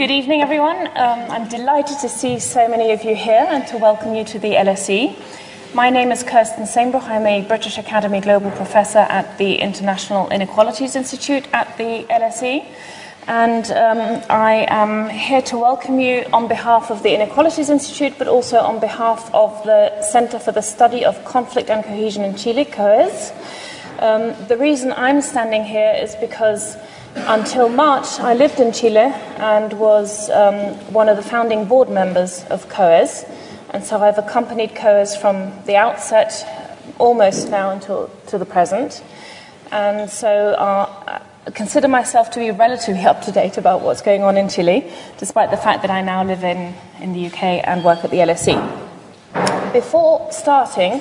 Good evening, everyone. Um, I'm delighted to see so many of you here and to welcome you to the LSE. My name is Kirsten Sehnbruch. I'm a British Academy Global Professor at the International Inequalities Institute at the LSE. And um, I am here to welcome you on behalf of the Inequalities Institute, but also on behalf of the Center for the Study of Conflict and Cohesion in Chile, COES. Um, the reason I'm standing here is because until March, I lived in Chile and was um, one of the founding board members of COES. And so I've accompanied COES from the outset, almost now until to the present. And so uh, I consider myself to be relatively up to date about what's going on in Chile, despite the fact that I now live in, in the UK and work at the LSE. Before starting,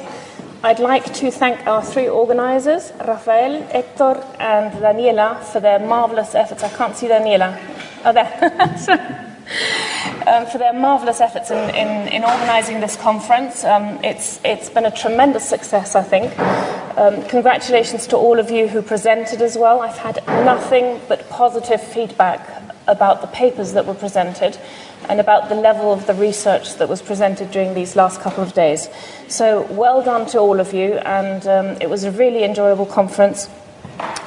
I'd like to thank our three organisers, Rafael, Hector, and Daniela, for their marvellous efforts. I can't see Daniela. Oh, there. um, for their marvellous efforts in, in, in organising this conference. Um, it's, it's been a tremendous success, I think. Um, congratulations to all of you who presented as well. I've had nothing but positive feedback about the papers that were presented and about the level of the research that was presented during these last couple of days. So, well done to all of you, and um, it was a really enjoyable conference,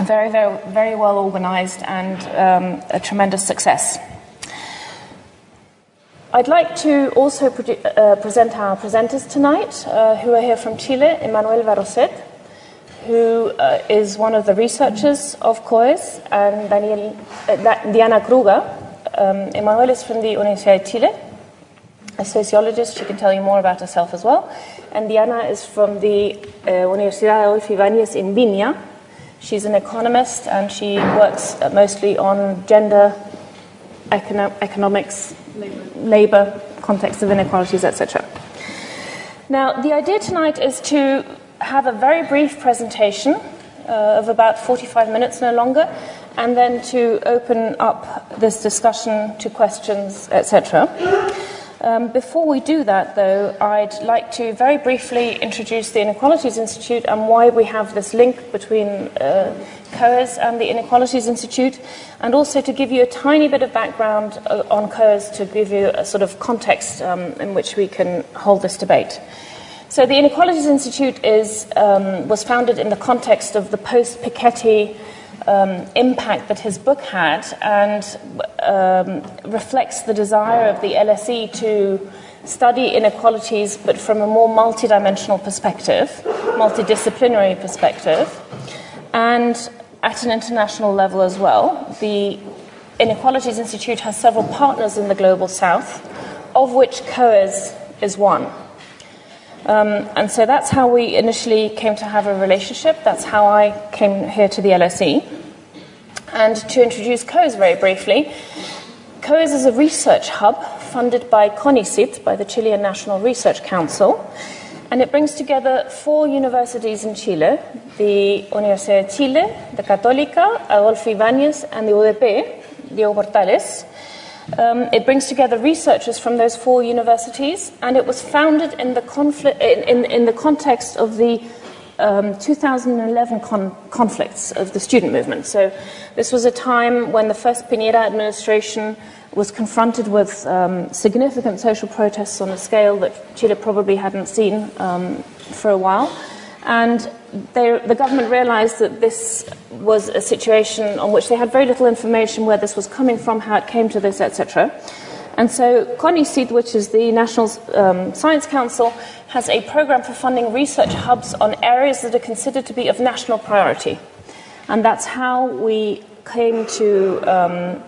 very, very, very well organised, and um, a tremendous success. I'd like to also pre- uh, present our presenters tonight, uh, who are here from Chile, Emmanuelle Barozet, who uh, is one of the researchers of COES, and Daniel, uh, Diana Kruger. Um, Emmanuelle is from the Universidad de Chile, a sociologist. She can tell you more about herself as well. And Diana is from the uh, Universidad Adolfo Ibáñez. She's an economist and she works mostly on gender, econo- economics, labour, context of inequalities, etc. Now, the idea tonight is to have a very brief presentation uh, of about 45 minutes, no longer, and then to open up this discussion to questions, etc. Um, before we do that, though, I'd like to very briefly introduce the Inequalities Institute and why we have this link between uh, COES and the Inequalities Institute, and also to give you a tiny bit of background uh, on COES to give you a sort of context um, in which we can hold this debate. So, the Inequalities Institute is, um, was founded in the context of the post Piketty um, impact that his book had and um, reflects the desire of the LSE to study inequalities but from a more multidimensional perspective, multidisciplinary perspective, and at an international level as well. The Inequalities Institute has several partners in the global south, of which COES is one. Um, and so that's how we initially came to have a relationship. That's how I came here to the LSE. And to introduce COES very briefly, COES is a research hub funded by CONICYT, by the Chilean National Research Council. And it brings together four universities in Chile the Universidad de Chile, the Católica, Adolfo Ibáñez, and the UDP, Diego Portales. Um, it brings together researchers from those four universities, and it was founded in the, in, in, in the context of the um, 2011 con- conflicts of the student movement. So, this was a time when the first Piñera administration was confronted with um, significant social protests on a scale that Chile probably hadn't seen um, for a while. And they, the government realized that this was a situation on which they had very little information where this was coming from, how it came to this, etc. And so CONICYT, which is the National um, Science Council, has a program for funding research hubs on areas that are considered to be of national priority. And that's how we came to, um,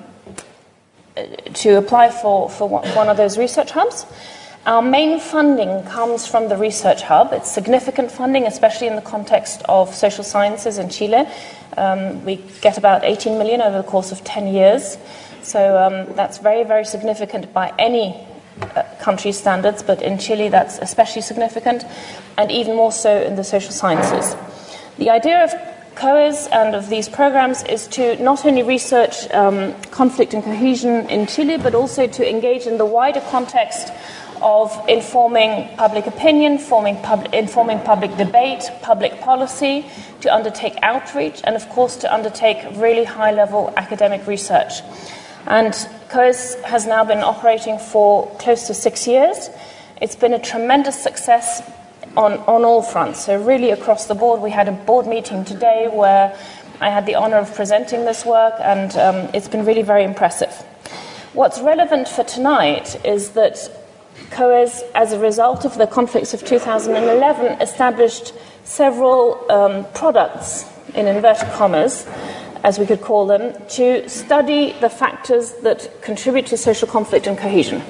to apply for, for one of those research hubs. Our main funding comes from the Research Hub. It's significant funding, especially in the context of social sciences in Chile. Um, we get about 18 million over the course of 10 years. So um, that's very, very significant by any uh, country's standards, but in Chile that's especially significant, and even more so in the social sciences. The idea of COES and of these programs is to not only research um, conflict and cohesion in Chile, but also to engage in the wider context of informing public opinion, pub- informing public debate, public policy, to undertake outreach, and of course to undertake really high level academic research. And COES has now been operating for close to six years. It's been a tremendous success on, on all fronts. So, really, across the board, we had a board meeting today where I had the honor of presenting this work, and um, it's been really very impressive. What's relevant for tonight is that COES, as a result of the conflicts of 2011, established several um, products, in inverted commas, as we could call them, to study the factors that contribute to social conflict and cohesion.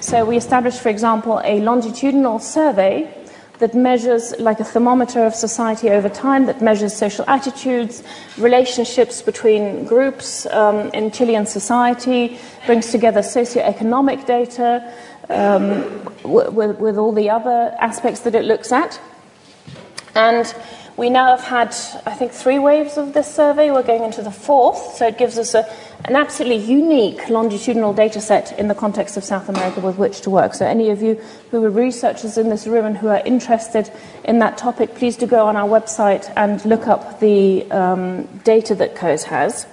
So we established, for example, a longitudinal survey that measures, like a thermometer of society over time, that measures social attitudes, relationships between groups um, in Chilean society, brings together socioeconomic data um, with, with all the other aspects that it looks at. And we now have had, I think, three waves of this survey. We're going into the fourth, so it gives us a, an absolutely unique longitudinal data set in the context of South America with which to work. So, any of you who are researchers in this room and who are interested in that topic, please do go on our website and look up the um, data that COES has.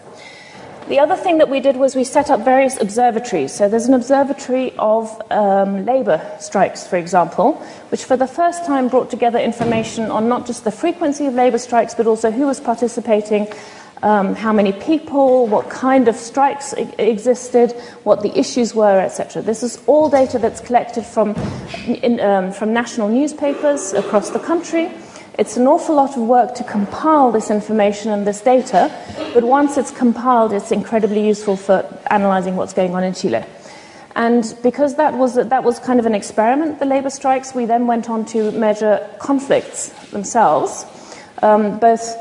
The other thing that we did was we set up various observatories. So there's an observatory of um, labour strikes, for example, which for the first time brought together information on not just the frequency of labour strikes, but also who was participating, um, how many people, what kind of strikes existed, what the issues were, etc. This is all data that's collected from, in, um, from national newspapers across the country. It's an awful lot of work to compile this information and this data, but once it's compiled, it's incredibly useful for analyzing what's going on in Chile. And because that was, that was kind of an experiment, the labor strikes, we then went on to measure conflicts themselves, um, both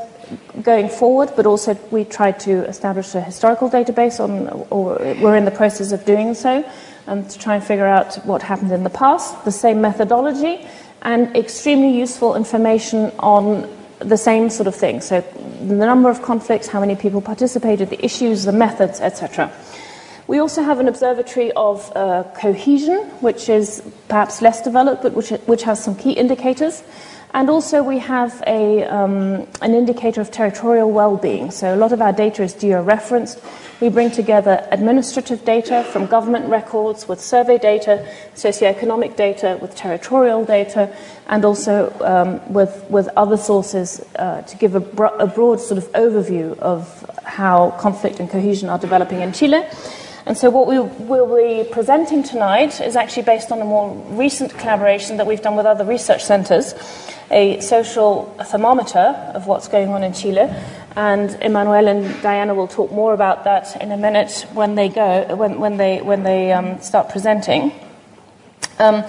going forward, but also we tried to establish a historical database on, or we're in the process of doing so, to try and figure out what happened in the past, the same methodology, and extremely useful information on the same sort of thing. So, the number of conflicts, how many people participated, the issues, the methods, etc. We also have an observatory of uh, cohesion, which is perhaps less developed, but which, which has some key indicators. And also, we have a, um, an indicator of territorial well being. So, a lot of our data is geo referenced. We bring together administrative data from government records with survey data, socioeconomic data with territorial data, and also um, with, with other sources uh, to give a, bro- a broad sort of overview of how conflict and cohesion are developing in Chile. And so, what we will be presenting tonight is actually based on a more recent collaboration that we've done with other research centres a social thermometer of what's going on in Chile. And Emmanuelle and Diana will talk more about that in a minute when they go, when, when they, when they um, start presenting. Um,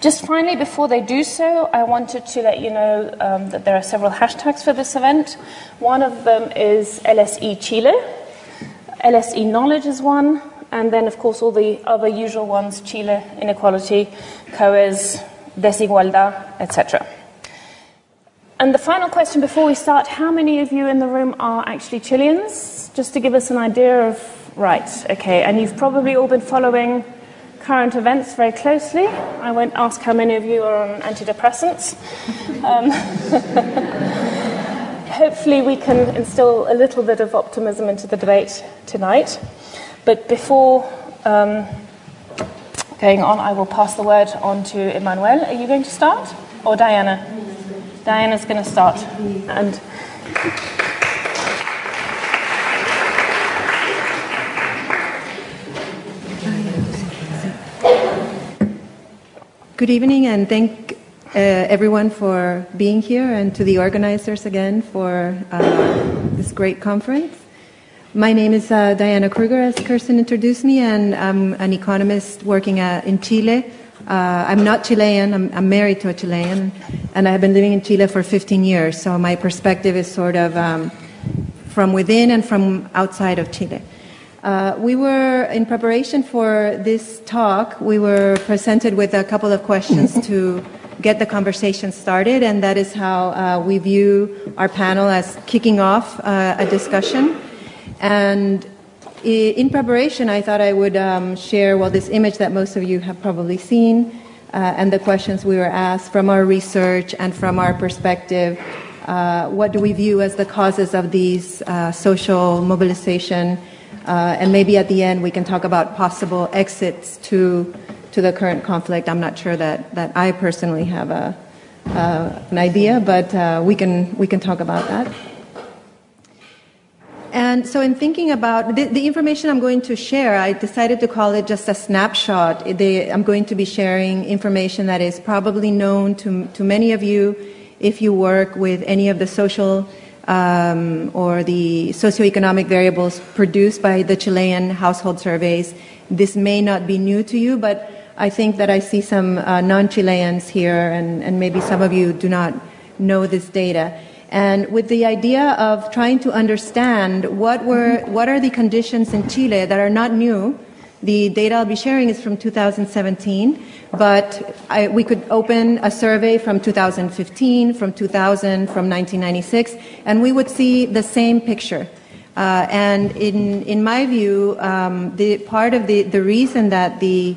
just finally, before they do so, I wanted to let you know um, that there are several hashtags for this event. One of them is LSE Chile. LSE Knowledge is one. And then, of course, all the other usual ones Chile, inequality, COES, desigualdad, etc. And the final question before we start how many of you in the room are actually Chileans? Just to give us an idea of, right, okay, and you've probably all been following current events very closely. I won't ask how many of you are on antidepressants. Um, hopefully, we can instill a little bit of optimism into the debate tonight. But before um, going on, I will pass the word on to Emmanuelle. Are you going to start? Or Diana? Diana's going to start. And Good evening, and thank uh, everyone for being here, and to the organizers again for uh, this great conference. My name is uh, Diana Kruger, as Kirsten introduced me, and I'm an economist working at, in Chile uh, I'm not Chilean, I'm, I'm, married to a Chilean, and I have been living in Chile for 15 years, so my perspective is sort of um, from within and from outside of Chile. Uh, we were, in preparation for this talk, we were presented with a couple of questions to get the conversation started, and that is how uh, we view our panel as kicking off uh, a discussion. And in preparation, I thought I would um, share, well, this image that most of you have probably seen, uh, and the questions we were asked from our research and from our perspective. Uh, what do we view as the causes of these uh, social mobilization Uh, and maybe at the end we can talk about possible exits to, to the current conflict. I'm not sure that, that I personally have a, uh, an idea, but uh, we, can, we can talk about that. And so, in thinking about the, the, information I'm going to share, I decided to call it just a snapshot. They, I'm going to be sharing information that is probably known to, to many of you if you work with any of the social um, or the socioeconomic variables produced by the Chilean household surveys. This may not be new to you, but I think that I see some uh, non Chileans here, and, and maybe some of you do not know this data. And with the idea of trying to understand what were what are the conditions in Chile that are not new. The data I'll be sharing is from 2017, but I, we could open a survey from 2015, from 2000, from 1996, and we would see the same picture. Uh, and in, in my view, um, the part of the, the reason that the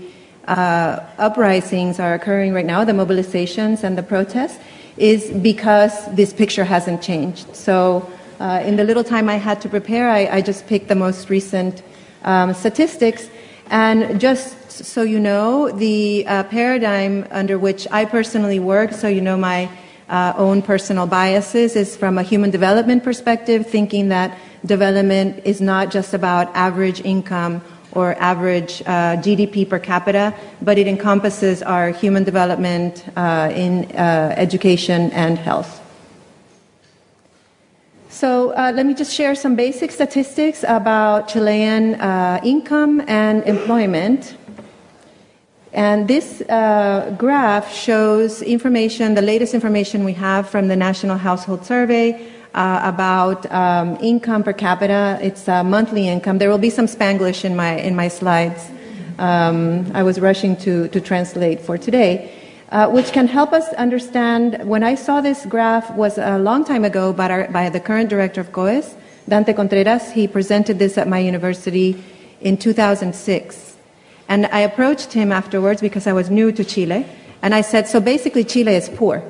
uh, uprisings are occurring right now, the mobilizations and the protests, is because this picture hasn't changed. So, uh, in the little time I had to prepare, I, I just picked the most recent um, statistics. And just so you know, the uh, paradigm under which I personally work, so you know my uh, own personal biases, is from a human development perspective, thinking that development is not just about average income or average uh, GDP per capita, but it encompasses our human development uh, in uh, education and health. So uh, let me just share some basic statistics about Chilean uh, income and employment. And this uh, graph shows information, the latest information we have from the National Household Survey uh, about um, income per capita. It's uh, monthly income. There will be some Spanglish in my in my slides. Um, I was rushing to to translate for today, uh, which can help us understand. When I saw this graph was a long time ago, by, our, by the current director of COES, Dante Contreras. He presented this at my university in 2006, and I approached him afterwards because I was new to Chile, and I said, "So basically, Chile is poor."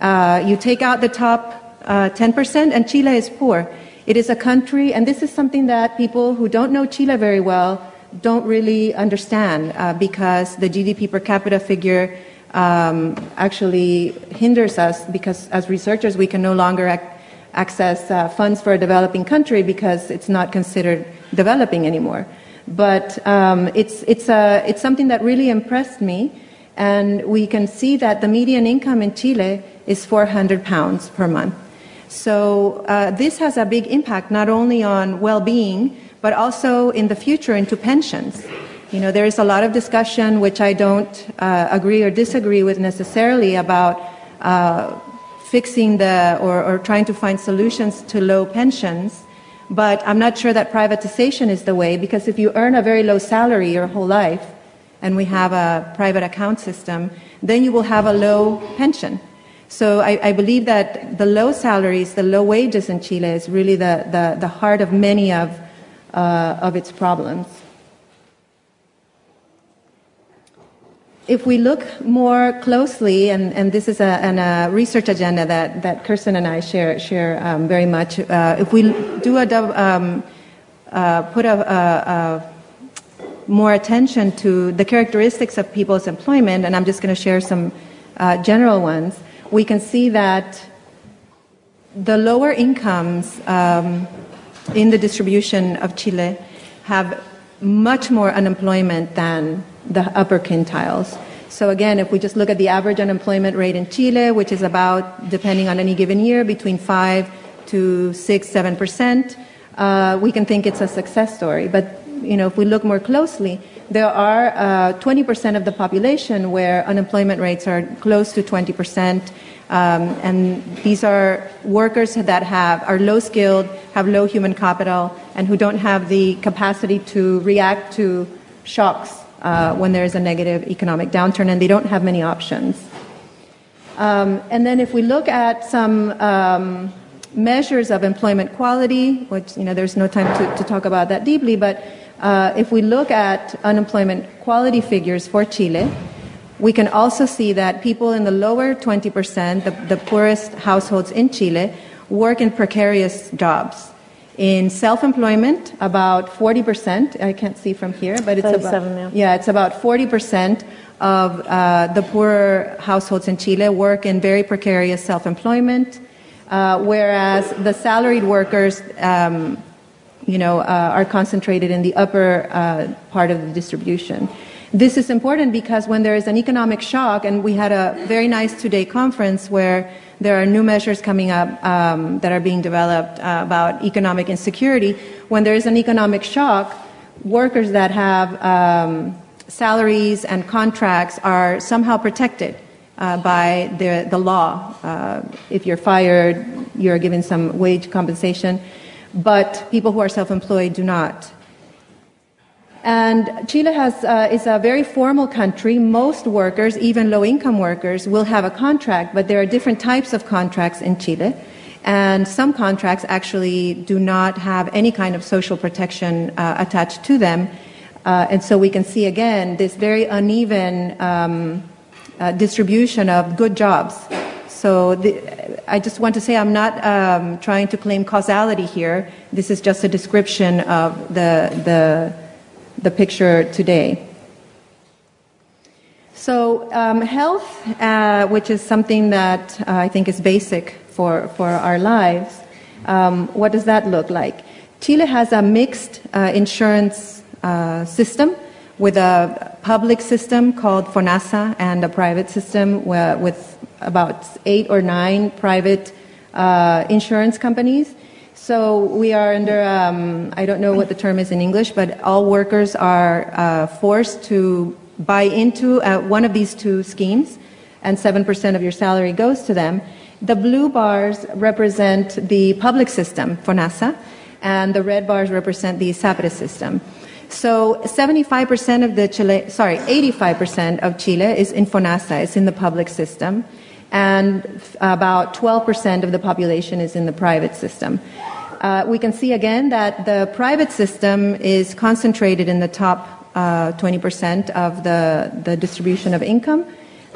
Uh, you take out the top uh, 10%, and Chile is poor. It is a country, and this is something that people who don't know Chile very well don't really understand uh, because the GDP per capita figure um, actually hinders us because as researchers we can no longer ac- access uh, funds for a developing country because it's not considered developing anymore. But um, it's, it's, a, it's something that really impressed me, and we can see that the median income in Chile is 400 pounds per month. So uh, this has a big impact not only on well-being, but also in the future into pensions. You know, there is a lot of discussion, which I don't uh, agree or disagree with necessarily, about uh, fixing the or, or trying to find solutions to low pensions. But I'm not sure that privatization is the way because if you earn a very low salary your whole life, and we have a private account system, then you will have a low pension. So I, I, believe that the low salaries, the low wages in Chile is really the, the, the heart of many of, uh, of its problems. If we look more closely, and, and this is a, a research agenda that, that Kirsten and I share, share um, very much, uh, if we do a, um, uh, put a, a more attention to the characteristics of people's employment, and I'm just going to share some uh, general ones we can see that the lower incomes um, in the distribution of Chile have much more unemployment than the upper quintiles. So again, if we just look at the average unemployment rate in Chile, which is about, depending on any given year, between five to six, seven percent, uh, we can think it's a success story. But you know, if we look more closely, there are uh, 20% of the population where unemployment rates are close to 20%. Um, and these are workers that have are low skilled, have low human capital, and who don't have the capacity to react to shocks uh, when there is a negative economic downturn, and they don't have many options. Um, and then, if we look at some um, measures of employment quality, which you know there's no time to, to talk about that deeply, but uh, if we look at unemployment quality figures for Chile, we can also see that people in the lower 20%, the, the poorest households in Chile, work in precarious jobs. In self-employment, about 40%, I can't see from here, but it's about, yeah. it's about 40% of uh, the poorer households in Chile work in very precarious self-employment, uh, whereas the salaried workers, um, you know, uh, are concentrated in the upper uh, part of the distribution. This is important because when there is an economic shock, and we had a very nice two-day conference where there are new measures coming up um, that are being developed uh, about economic insecurity. When there is an economic shock, workers that have um, salaries and contracts are somehow protected uh, by the, the law. Uh, if you're fired, you're given some wage compensation, but people who are self employed do not. And Chile has, uh, is a very formal country. Most workers, even low income workers, will have a contract, but there are different types of contracts in Chile. And some contracts actually do not have any kind of social protection uh, attached to them. Uh, and so we can see again this very uneven um, uh, distribution of good jobs. So the, I just want to say I'm not um, trying to claim causality here. This is just a description of the, the the picture today. So, um, health, uh, which is something that uh, I think is basic for, for our lives, um, what does that look like? Chile has a mixed uh, insurance uh, system with a public system called FONASA and a private system with about eight or nine private uh, insurance companies. So we are under, um, I don't know what the term is in English, but all workers are uh, forced to buy into uh, one of these two schemes, and 7% of your salary goes to them. The blue bars represent the public system FONASA, and the red bars represent the ISAPRE system. So 75% of the Chile, sorry, 85% of Chile is in FONASA, it's in the public system, and about 12% of the population is in the private system. Uh, we can see again that the private system is concentrated in the top uh, 20% of the, the distribution of income,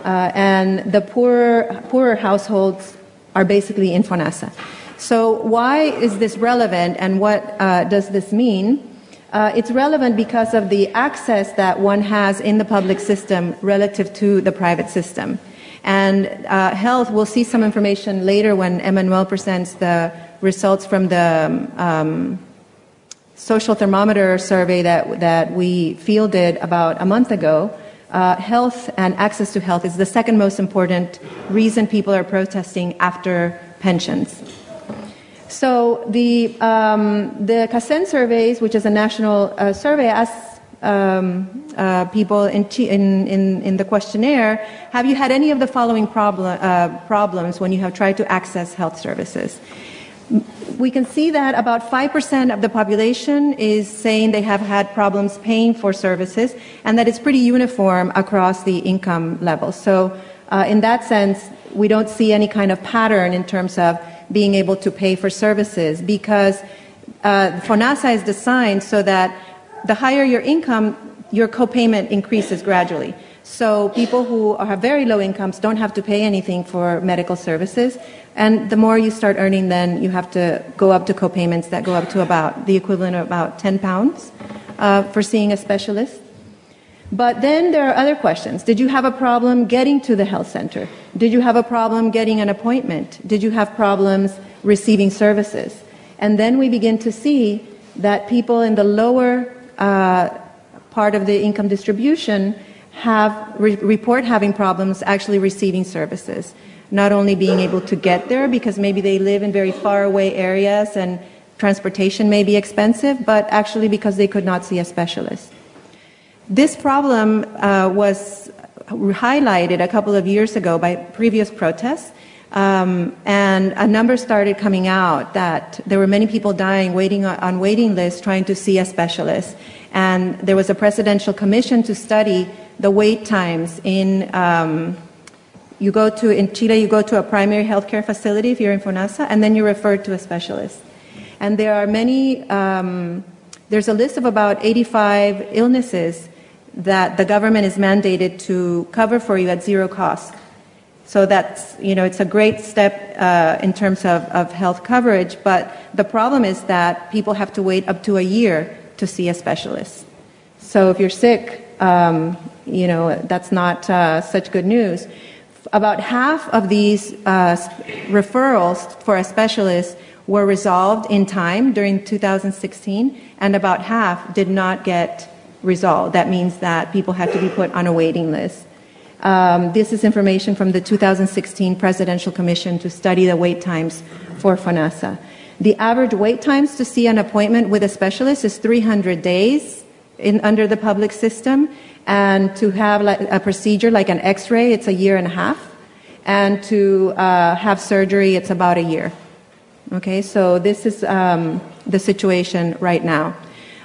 uh, and the poorer, poorer households are basically in FONASA. So, why is this relevant and what uh, does this mean? Uh, it's relevant because of the access that one has in the public system relative to the private system. And uh, health, we'll see some information later when Emmanuelle presents the results from the um, social thermometer survey that, that we fielded about a month ago. Uh, health and access to health is the second most important reason people are protesting after pensions. So the um, the CASEN surveys, which is a national uh, survey, asks um, uh, people in, in, in, in, the questionnaire, have you had any of the following problem, uh, problems when you have tried to access health services? we can see that about 5% of the population is saying they have had problems paying for services, and that it's pretty uniform across the income levels. So, uh, in that sense, we don't see any kind of pattern in terms of being able to pay for services because uh, FONASA is designed so that the higher your income, your copayment increases gradually. So people who have very low incomes don't have to pay anything for medical services. And the more you start earning, then you have to go up to copayments that go up to about the equivalent of about 10 pounds uh, for seeing a specialist. But then there are other questions. Did you have a problem getting to the health center? Did you have a problem getting an appointment? Did you have problems receiving services? And then we begin to see that people in the lower uh, part of the income distribution have re- report having problems actually receiving services not only being able to get there because maybe they live in very far away areas and transportation may be expensive, but actually because they could not see a specialist. This problem uh, was highlighted a couple of years ago by previous protests. Um, and a number started coming out that there were many people dying waiting on waiting lists trying to see a specialist. And there was a presidential commission to study the wait times in um, you go to, in Chile, you go to a primary healthcare facility if you're in FONASA, and then you're referred to a specialist. And there are many, um, there's a list of about 85 illnesses that the government is mandated to cover for you at zero cost. So that's, you know, it's a great step uh, in terms of, of health coverage, but the problem is that people have to wait up to a year to see a specialist. So if you're sick, um, you know, that's not uh, such good news. About half of these uh, referrals for a specialist were resolved in time during 2016, and about half did not get resolved. That means that people had to be put on a waiting list. Um, this is information from the 2016 Presidential Commission to study the wait times for FONASA. The average wait times to see an appointment with a specialist is 300 days in, under the public system, and to have like a procedure like an X-ray, it's a year and a half, and to uh, have surgery, it's about a year. Okay, so this is um, the situation right now.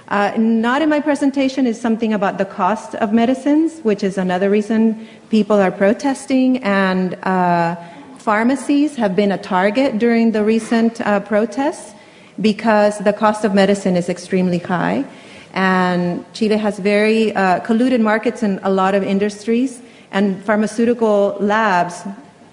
Uh, not in my presentation is something about the cost of medicines, which is another reason people are protesting, and uh, pharmacies have been a target during the recent uh, protests because the cost of medicine is extremely high. And Chile has very uh, colluded markets in a lot of industries, and pharmaceutical labs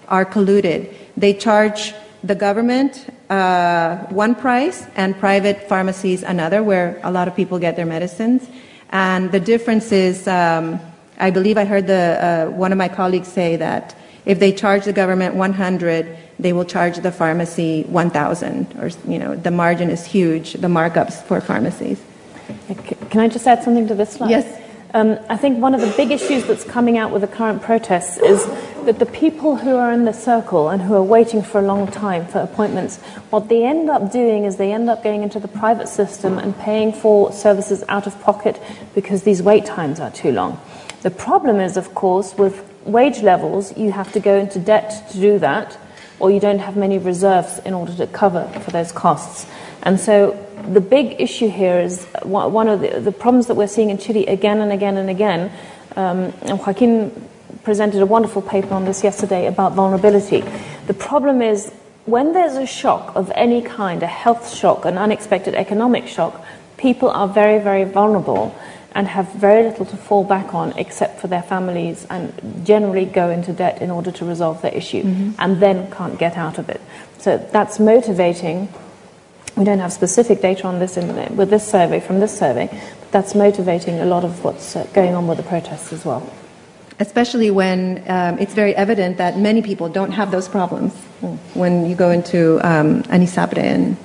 are colluded. They charge the government uh, one price and private pharmacies another, where a lot of people get their medicines. And the difference is, um, I believe I heard the, uh, one of my colleagues say that if they charge the government 100, they will charge the pharmacy 1,000. Or, you know, the margin is huge, the markups for pharmacies. Can I just add something to this slide? Yes. Um, I think one of the big issues that's coming out with the current protests is that the people who are in the circle and who are waiting for a long time for appointments, what they end up doing is they end up going into the private system and paying for services out of pocket because these wait times are too long. The problem is, of course, with wage levels, you have to go into debt to do that, or you don't have many reserves in order to cover for those costs. And so the big issue here is one of the, the, problems that we're seeing in Chile again and again and again. Um, and Joaquin presented a wonderful paper on this yesterday about vulnerability. The problem is when there's a shock of any kind, a health shock, an unexpected economic shock, people are very, very vulnerable and have very little to fall back on except for their families and generally go into debt in order to resolve their issue mm-hmm. and then can't get out of it. So that's motivating we don't have specific data on this in, with this survey, from this survey, but that's motivating a lot of what's uh, going on with the protests as well. Especially when um, it's very evident that many people don't have those problems mm. when you go into um, an ISAPRE and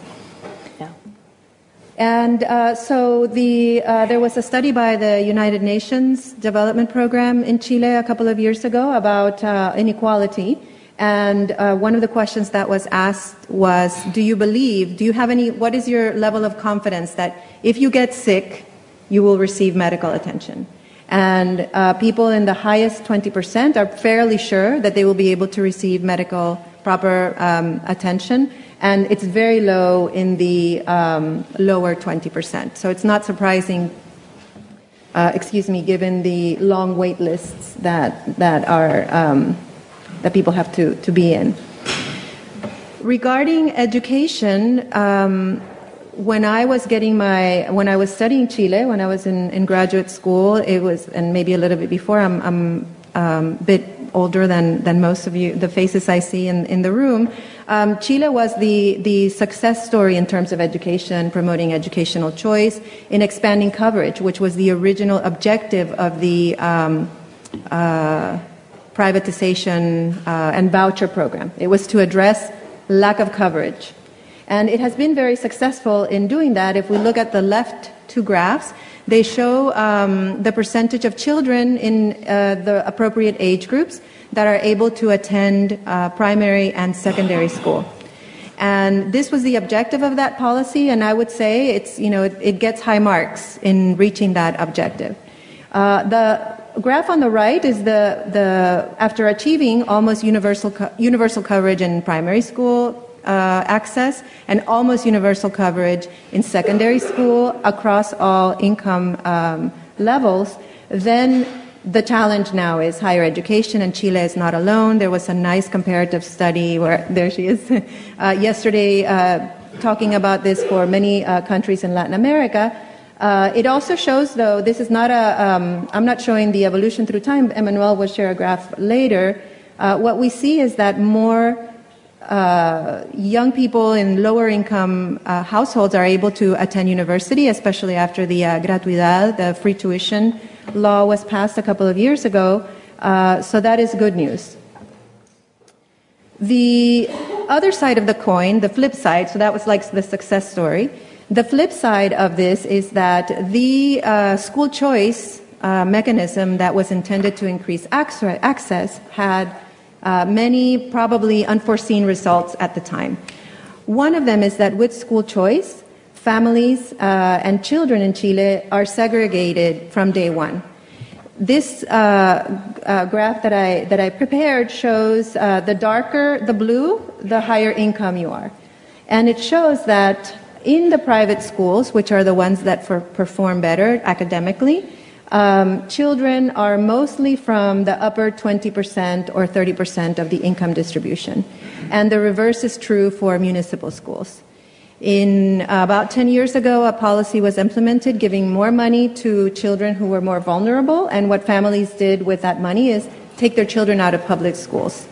and uh, so the, uh, there was a study by the United Nations Development Program in Chile a couple of years ago about uh, inequality. And uh, one of the questions that was asked was, do you believe, do you have any, what is your level of confidence that if you get sick, you will receive medical attention? And uh, people in the highest 20% are fairly sure that they will be able to receive medical proper um, attention. And it's very low in the um, lower 20%. So it's not surprising, uh, excuse me, given the long wait lists that, that are um, that people have to, to be in. Regarding education, um, when I was getting my, when I was studying Chile, when I was in, in graduate school, it was, and maybe a little bit before, I'm, I'm um, a bit older than, than most of you, the faces I see in, in the room. Um, Chile was the, the success story in terms of education, promoting educational choice, in expanding coverage, which was the original objective of the um, uh, privatization uh, and voucher program. It was to address lack of coverage. And it has been very successful in doing that. If we look at the left two graphs, they show um, the percentage of children in uh, the appropriate age groups that are able to attend uh, primary and secondary school. And this was the objective of that policy, and I would say it's, you know, it, it gets high marks in reaching that objective. Uh, the graph on the right is the, the after achieving almost universal, co- universal coverage in primary school uh, access and almost universal coverage in secondary school across all income um, levels, then the challenge now is higher education, and Chile is not alone. There was a nice comparative study where, there she is, uh, yesterday uh, talking about this for many uh, countries in Latin America. Uh, it also shows, though, this is not a. um, not showing the evolution through time. Emmanuelle will share a graph later. uh, what we see is that more uh, young people in lower income uh, households are able to attend university, especially after the uh, gratuidad, the free tuition law was passed a couple of years ago. Uh, so that is good news. The other side of the coin, the flip side, so that was like the success story. The flip side of this is that the uh, school choice uh, mechanism that was intended to increase access had uh, many probably unforeseen results at the time. One of them is that with school choice, families uh, and children in Chile are segregated from day one. This uh, uh graph that I, that I prepared shows the darker the blue, the higher income you are. And it shows that in the private schools, which are the ones that for, perform better academically, um, children are mostly from the upper 20% or 30% of the income distribution. And the reverse is true for municipal schools. In uh, about 10 years ago, a policy was implemented giving more money to children who were more vulnerable. And what families did with that money is take their children out of public schools.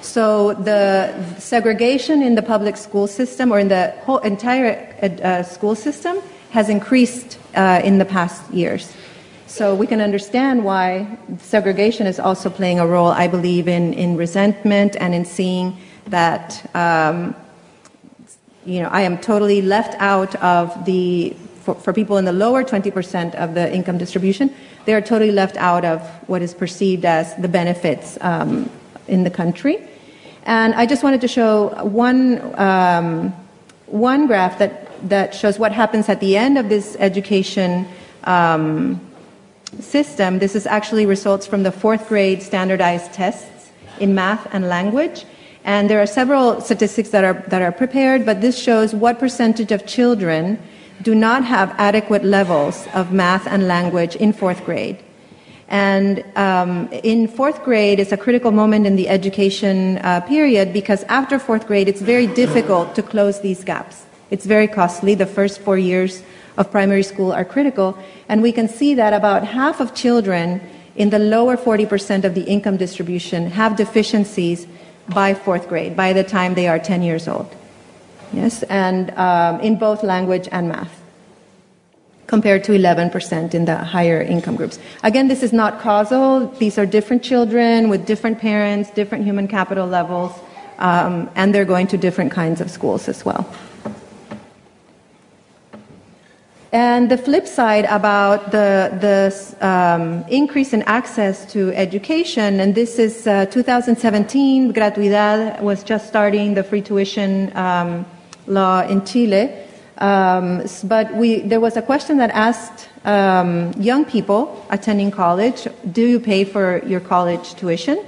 So the segregation in the public school system or in the whole entire uh, school system has increased uh, in the past years. So we can understand why segregation is also playing a role, I believe, in, in resentment and in seeing that, um, you know, I am totally left out of the, for, for people in the lower 20% of the income distribution, they are totally left out of what is perceived as the benefits um, in the country. And I just wanted to show one, um, one graph that, that shows what happens at the end of this education um, system, this is actually results from the fourth grade standardized tests in math and language. And there are several statistics that are, that are prepared, but this shows what percentage of children do not have adequate levels of math and language in fourth grade. And um, in fourth grade, it's a critical moment in the education uh, period because after fourth grade, it's very difficult to close these gaps. It's very costly. The first four years of primary school are critical. And we can see that about half of children in the lower 40% of the income distribution have deficiencies by fourth grade, by the time they are 10 years old. Yes, and um, in both language and math, compared to 11% in the higher income groups. Again, this is not causal. These are different children with different parents, different human capital levels, um, and they're going to different kinds of schools as well. And the flip side about the, the um, increase in access to education, and this is uh, 2017, Gratuidad was just starting the free tuition um, law in Chile. Um, but we, there was a question that asked um, young people attending college, do you pay for your college tuition?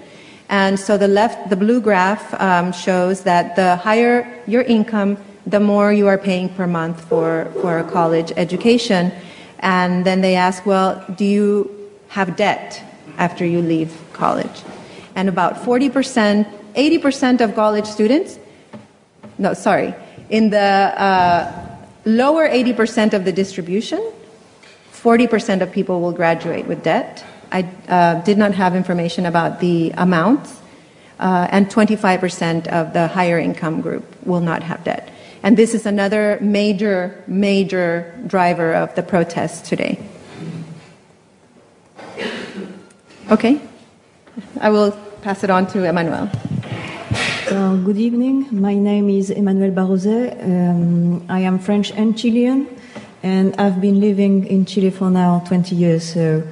And so the left, the blue graph um, shows that the higher your income, the more you are paying per month for, for a college education. And then they ask, well, do you have debt after you leave college? And about 40%, 80% of college students, no, sorry, in the uh, lower 80% of the distribution, 40% of people will graduate with debt. I uh, did not have information about the amounts, uh, and 25% of the higher income group will not have debt. And this is another major, major driver of the protests today. Okay, I will pass it on to Emmanuelle. Good evening. My name is Emmanuelle Barozet. Um, I am French and Chilean, and I've been living in Chile for now 20 years. So,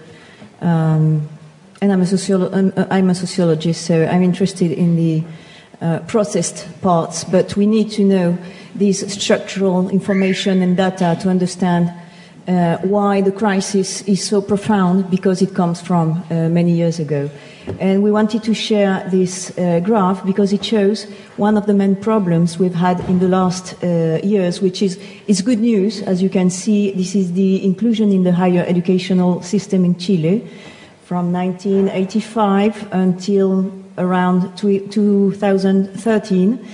um, and I'm a, sociolo- uh, I'm a sociologist, so I'm interested in the uh, processed parts. But we need to know these structural information and data to understand uh, why the crisis is so profound because it comes from uh, many years ago. And we wanted to share this uh, graph because it shows one of the main problems we've had in the last uh, years, which is is good news. As you can see, this is the inclusion in the higher educational system in Chile from 1985 until around 2013.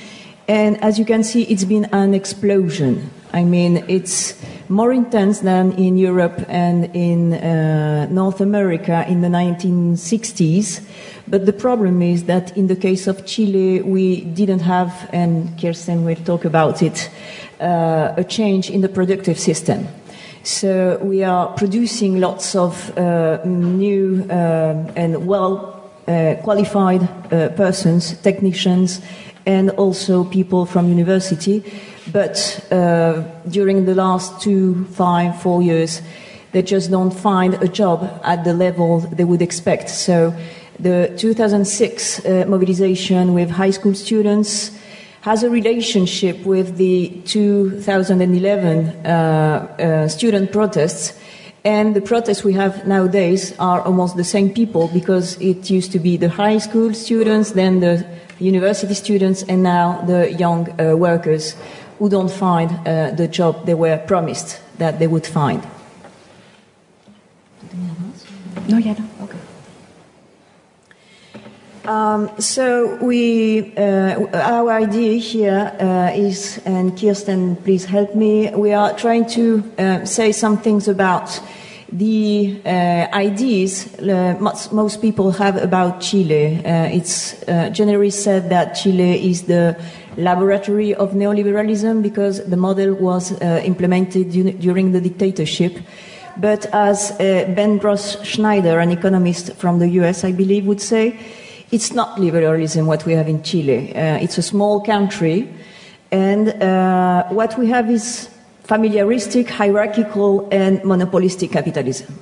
And as you can see, it's been an explosion. I mean, it's more intense than in Europe and in uh, North America in the 1960s. But the problem is that in the case of Chile, we didn't have, and Kirsten will talk about it, uh, a change in the productive system. So we are producing lots of uh, new uh, and well uh, qualified uh, persons, technicians, and also people from university. But uh, during the last two, five, four years, they just don't find a job at the level they would expect. So the 2006 uh, mobilization with high school students has a relationship with the 2011 uh, uh, student protests. And the protests we have nowadays are almost the same people because it used to be the high school students, then the university students, and now the young uh, workers who don't find uh, the job they were promised that they would find. No, yeah, no. Um, so we, uh, our idea here uh, is, and Kirsten, please help me. We are trying to uh, say some things about the uh, ideas uh, most, most, people have about Chile. Uh, it's generally said that Chile is the laboratory of neoliberalism because the model was implemented during the dictatorship. But as Ben Ross Schneider, an economist from the US, I believe, would say, it's not liberalism what we have in Chile. Uh, it's a small country, and uh, what we have is familiaristic, hierarchical, and monopolistic capitalism.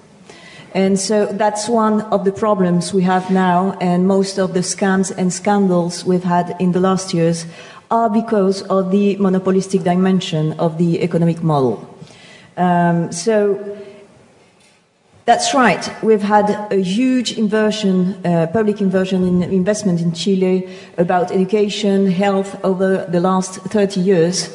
And so that's one of the problems we have now, and most of the scams and scandals we've had in the last years are because of the monopolistic dimension of the economic model. Um, so that's right. We've had a huge inversion, uh, public inversion in investment in Chile about education, health over the last 30 years.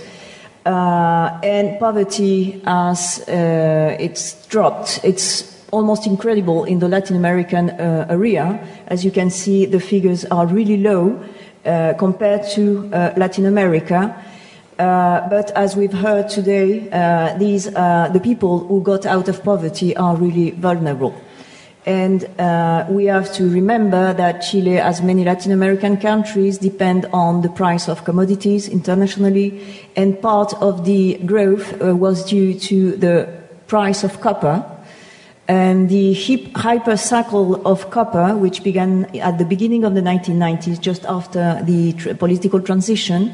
Uh, and poverty has uh, it's dropped. It's almost incredible in the Latin American uh, area. As you can see, the figures are really low compared to uh, Latin America. Uh, but as we've heard today, uh, these, uh, the people who got out of poverty are really vulnerable. And uh, we have to remember that Chile, as many Latin American countries, depend on the price of commodities internationally, and part of the growth uh, was due to the price of copper. And the hyper cycle of copper, which began at the beginning of the 1990s, just after the tr- political transition,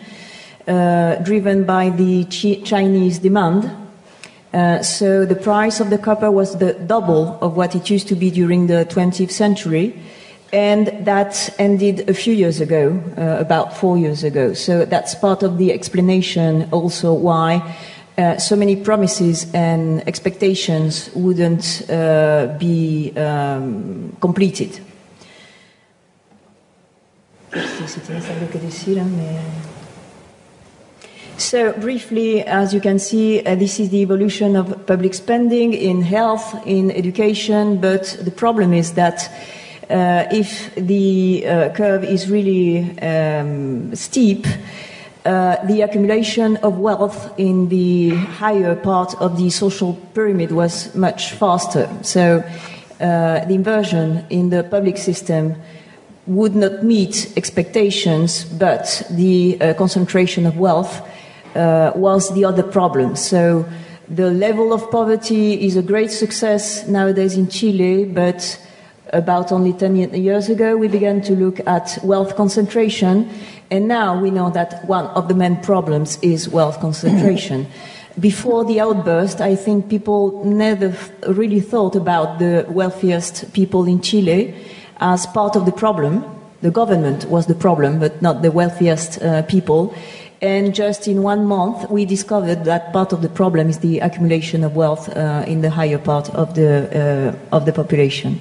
uh, driven by the Chinese demand. Uh, so the price of the copper was the double of what it used to be during the 20th century. And that ended a few years ago, uh, about four years ago. So that's part of the explanation also why uh, so many promises and expectations wouldn't uh, be um, completed. So, briefly, as you can see, uh, this is the evolution of public spending in health, in education, but the problem is that uh, if the uh, curve is really um, steep, uh, the accumulation of wealth in the higher part of the social pyramid was much faster. So, uh, the inversion in the public system would not meet expectations, but the uh, concentration of wealth uh, was the other problem. So the level of poverty is a great success nowadays in Chile, but about only 10 years ago we began to look at wealth concentration, and now we know that one of the main problems is wealth concentration. Before the outburst, I think people never really thought about the wealthiest people in Chile as part of the problem. The government was the problem, but not the wealthiest uh, people. And just in one month, we discovered that part of the problem is the accumulation of wealth uh, in the higher part of the, uh, of the population.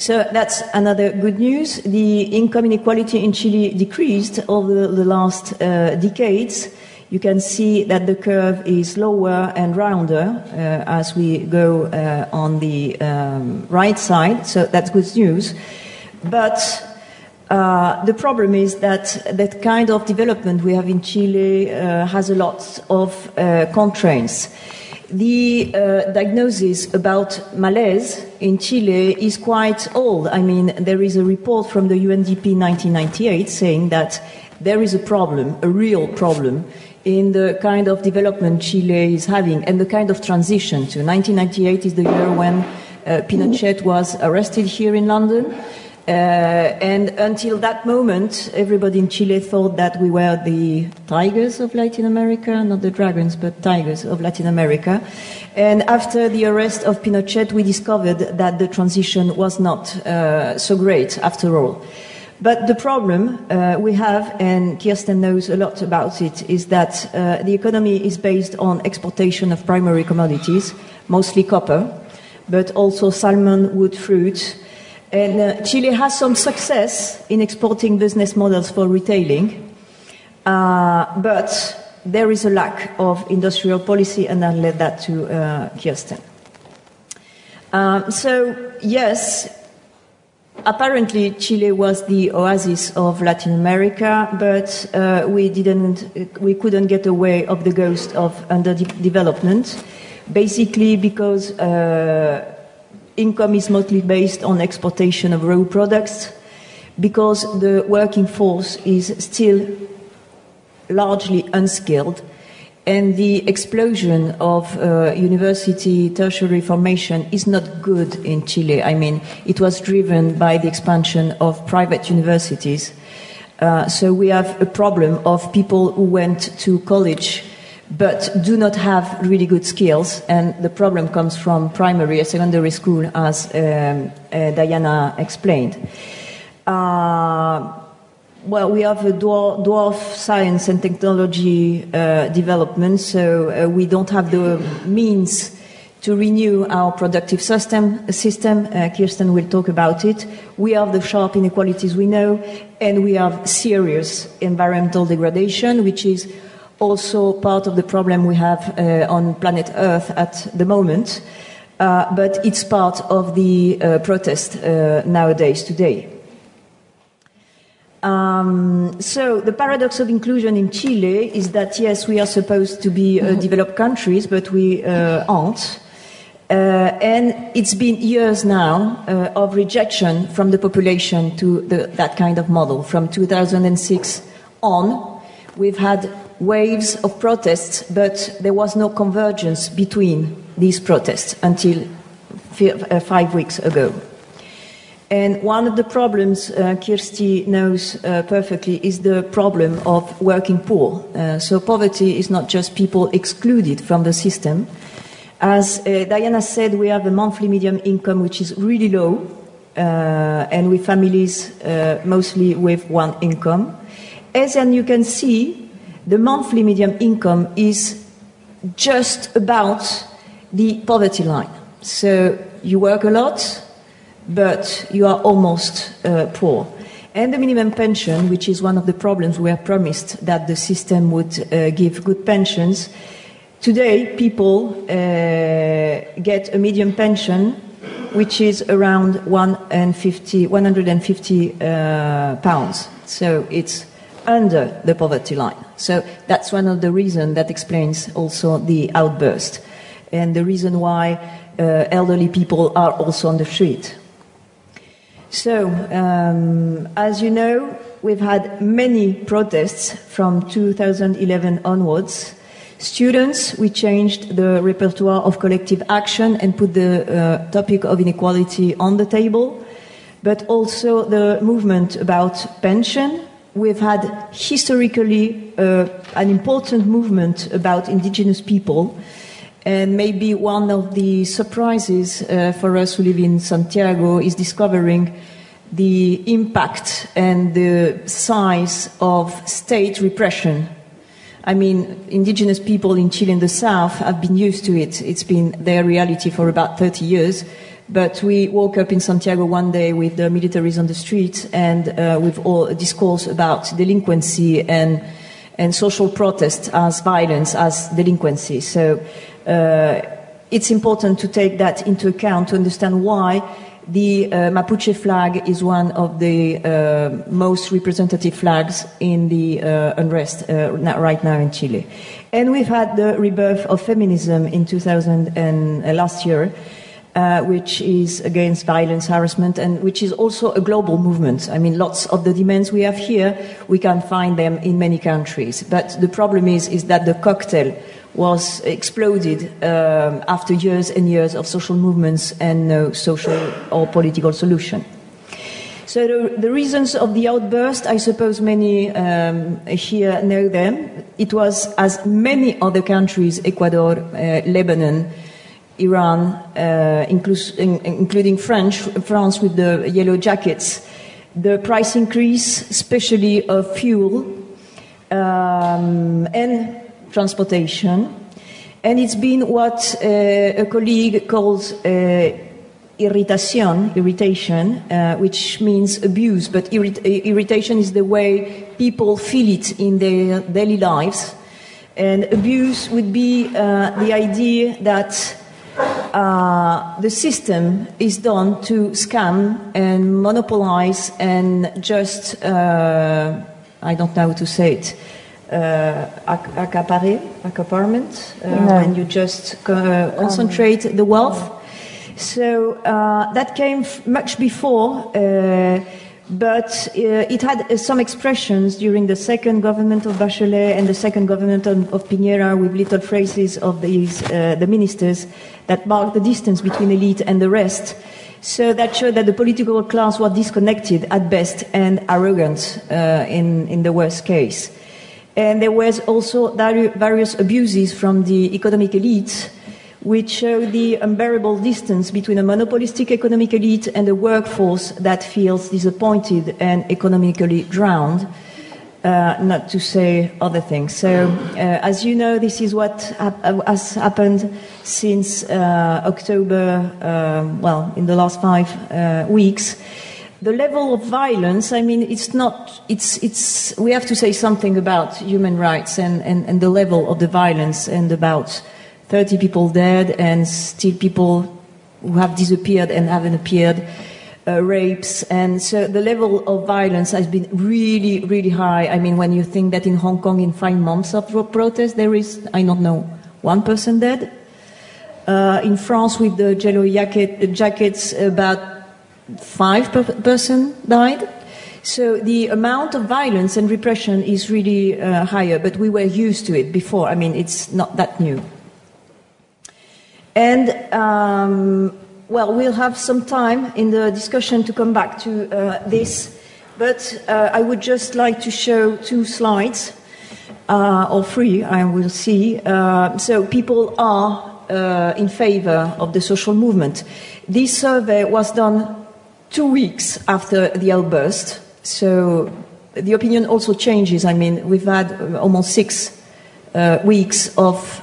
So that's another good news. The income inequality in Chile decreased over the last uh, decades. You can see that the curve is lower and rounder uh, as we go uh, on the um, right side. So that's good news. But Uh, the problem is that that kind of development we have in Chile uh, has a lot of uh, constraints. The uh, diagnosis about malaise in Chile is quite old. I mean, there is a report from the UNDP 1998 saying that there is a problem, a real problem, in the kind of development Chile is having and the kind of transition to. 1998 is the year when uh, Pinochet was arrested here in London. Uh, and until that moment, everybody in Chile thought that we were the tigers of Latin America, not the dragons, but tigers of Latin America. And after the arrest of Pinochet, we discovered that the transition was not uh, so great after all. But the problem uh, we have, and Kirsten knows a lot about it, is that uh, the economy is based on exportation of primary commodities, mostly copper, but also salmon, wood, fruit, and uh, Chile has some success in exporting business models for retailing, uh, but there is a lack of industrial policy, and I'll let that to uh, Kirsten. Um, so, yes, apparently Chile was the oasis of Latin America, but uh, we didn't, we couldn't get away of the ghost of underdevelopment, basically because uh, income is mostly based on exportation of raw products because the working force is still largely unskilled and the explosion of uh, university tertiary formation is not good in Chile. I mean, it was driven by the expansion of private universities. Uh, so we have a problem of people who went to college but do not have really good skills. And the problem comes from primary and secondary school, as um, uh, Diana explained. Uh, well, we have a dwarf, dwarf science and technology uh, development, so uh, we don't have the means to renew our productive system. system. Uh, Kirsten will talk about it. We have the sharp inequalities we know, and we have serious environmental degradation, which is also part of the problem we have uh, on planet Earth at the moment, uh, but it's part of the uh, protest uh, nowadays, today. Um, so the paradox of inclusion in Chile is that yes, we are supposed to be uh, developed countries, but we uh, aren't. and it's been years now of rejection from the population to the, that kind of model. From 2006 on, we've had waves of protests, but there was no convergence between these protests until uh, five weeks ago. And one of the problems uh, Kirsty knows uh, perfectly is the problem of working poor. Uh, so poverty is not just people excluded from the system. As uh, Diana said, we have a monthly medium income which is really low, uh, and with families mostly with one income. As and you can see, the monthly median income is just about the poverty line. So you work a lot, but you are almost uh, poor. And the minimum pension, which is one of the problems we are promised that the system would uh, give good pensions. Today, people uh, get a medium pension which is around 150, 150 uh, pounds. So it's under the poverty line. So that's one of the reasons that explains also the outburst and the reason why uh, elderly people are also on the street. So, um, as you know, we've had many protests from 2011 onwards. Students, we changed the repertoire of collective action and put the uh, topic of inequality on the table, but also the movement about pension, we've had historically uh, an important movement about indigenous people. And maybe one of the surprises uh, for us who live in Santiago is discovering the impact and the size of state repression. I mean, indigenous people in Chile in the south have been used to it. It's been their reality for about 30 years. But we woke up in Santiago one day with the militaries on the street and uh, with all discourse about delinquency and, and social protest as violence, as delinquency. So uh, it's important to take that into account to understand why The uh, Mapuche flag is one of the uh, most representative flags in the uh, unrest uh, right now in Chile. And we've had the rebirth of feminism in 2000 and uh, last year, uh, which is against violence, harassment, and which is also a global movement. I mean, lots of the demands we have here, we can find them in many countries. But the problem is, is that the cocktail was exploded um, after years and years of social movements and no social or political solution. So the, the reasons of the outburst, I suppose many um, here know them. It was, as many other countries, Ecuador, uh, Lebanon, Iran, uh, including French, France with the yellow jackets, the price increase, especially of fuel um, and transportation. And it's been what uh, a colleague calls uh, irritation, irritation, uh, which means abuse, but irrit- irritation is the way people feel it in their daily lives. And abuse would be uh, the idea that uh, the system is done to scam and monopolize and just, uh, I don't know how to say it, uh, accaparé, accaparment, uh, no. when you just uh, concentrate the wealth. So uh, that came f- much before, uh, but uh, it had uh, some expressions during the second government of Bachelet and the second government of, of Piñera with little phrases of these, uh, the ministers that marked the distance between elite and the rest. So that showed that the political class was disconnected at best and arrogant uh, in, in the worst case. And there was also various abuses from the economic elite, which show the unbearable distance between a monopolistic economic elite and a workforce that feels disappointed and economically drowned, uh, not to say other things. So, uh, as you know, this is what has happened since uh, October, uh, well, in the last five uh, weeks the level of violence, I mean, it's not, it's, it's, we have to say something about human rights and, and, and the level of the violence and about 30 people dead and still people who have disappeared and haven't appeared, uh, rapes. And so the level of violence has been really, really high. I mean, when you think that in Hong Kong, in five months of protest, there is, I don't know, one person dead. Uh, in France, with the yellow jacket, jackets, about five per person died. So the amount of violence and repression is really uh, higher, but we were used to it before. I mean, it's not that new. And, um, well, we'll have some time in the discussion to come back to uh, this, but uh, I would just like to show two slides, uh, or three, I will see. Uh, so people are uh, in favor of the social movement. This survey was done two weeks after the outburst. So the opinion also changes. I mean, we've had uh, almost six uh, weeks of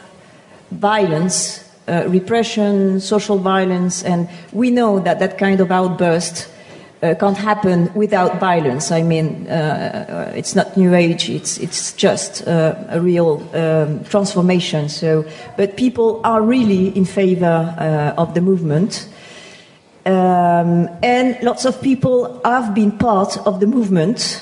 violence, uh, repression, social violence, and we know that that kind of outburst uh, can't happen without violence. I mean, uh, it's not New Age; it's it's just uh, a real um, transformation. So, but people are really in favor of the movement. Um, and lots of people have been part of the movement.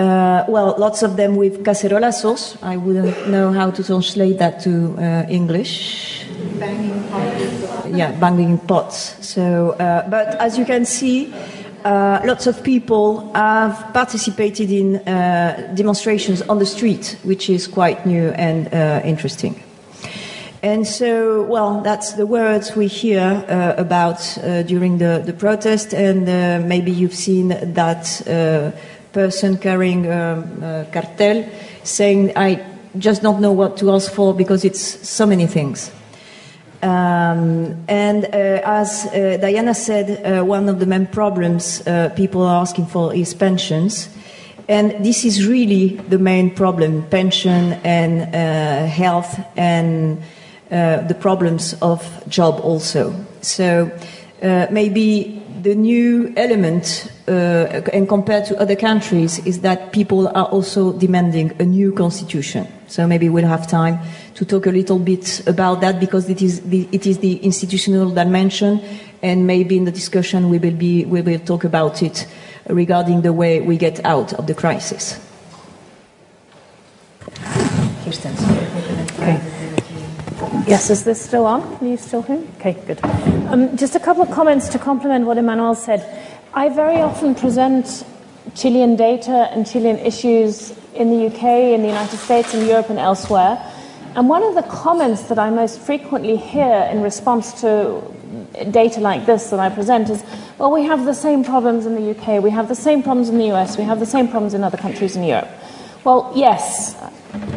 Uh, well, lots of them with cacerolazos. I wouldn't know how to translate that to uh, English. Banging pots. Yeah, banging pots. So, uh, but as you can see, uh, lots of people have participated in uh, demonstrations on the street, which is quite new and uh, interesting. And so, well, that's the words we hear uh, about uh, during the, the protest, and uh, maybe you've seen that uh, person carrying cartel saying, I just don't know what to ask for because it's so many things. Um, and uh, as uh, Diana said, one of the main problems people are asking for is pensions. And this is really the main problem pension and health and uh, the problems of job also. So uh, maybe the new element, uh, and compared to other countries, is that people are also demanding a new constitution. So maybe we'll have time to talk a little bit about that because it is the, it is the institutional dimension, and maybe in the discussion we will be we will talk about it regarding the way we get out of the crisis. Kirsten. Okay. Yes, is this still on? Are you still here? Okay, good. Um, just a couple of comments to complement what Emmanuelle said. I very often present Chilean data and Chilean issues in the UK, in the United States, in Europe, and elsewhere. And one of the comments that I most frequently hear in response to data like this that I present is, well, we have the same problems in the UK, we have the same problems in the US, we have the same problems in other countries in Europe. Well, yes,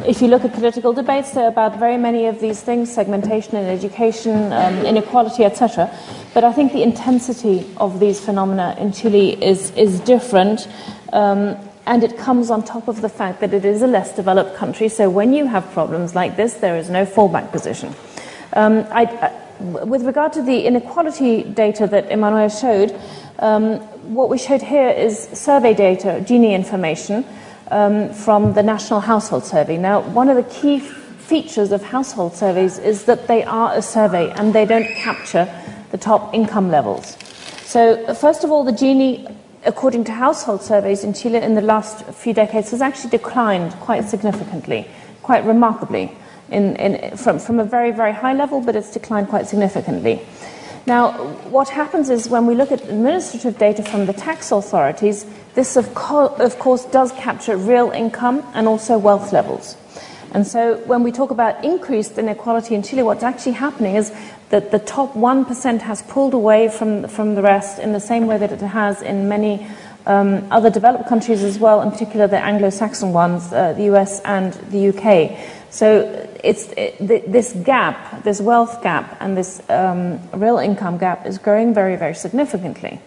if you look at political debates, they're about very many of these things segmentation in education, um, inequality, etc. But I think the intensity of these phenomena in Chile is, is different. Um, and it comes on top of the fact that it is a less developed country. So when you have problems like this, there is no fallback position. Um, I, I, with regard to the inequality data that Emmanuelle showed, um, what we showed here is survey data, Gini information um, from the National Household Survey. Now, one of the key features of household surveys is that they are a survey and they don't capture the top income levels. So, first of all, the Gini, according to household surveys in Chile in the last few decades, has actually declined quite significantly, quite remarkably, in, in, from, from a very, very high level, but it's declined quite significantly. Now, what happens is when we look at administrative data from the tax authorities, this, of, co- of course, does capture real income and also wealth levels. And so, when we talk about increased inequality in Chile, what's actually happening is that the top 1% has pulled away from, from the rest in the same way that it has in many um, other developed countries as well, in particular the Anglo Saxon ones, uh, the US and the UK. So, it's, it, this gap, this wealth gap, and this um, real income gap is growing very, very significantly.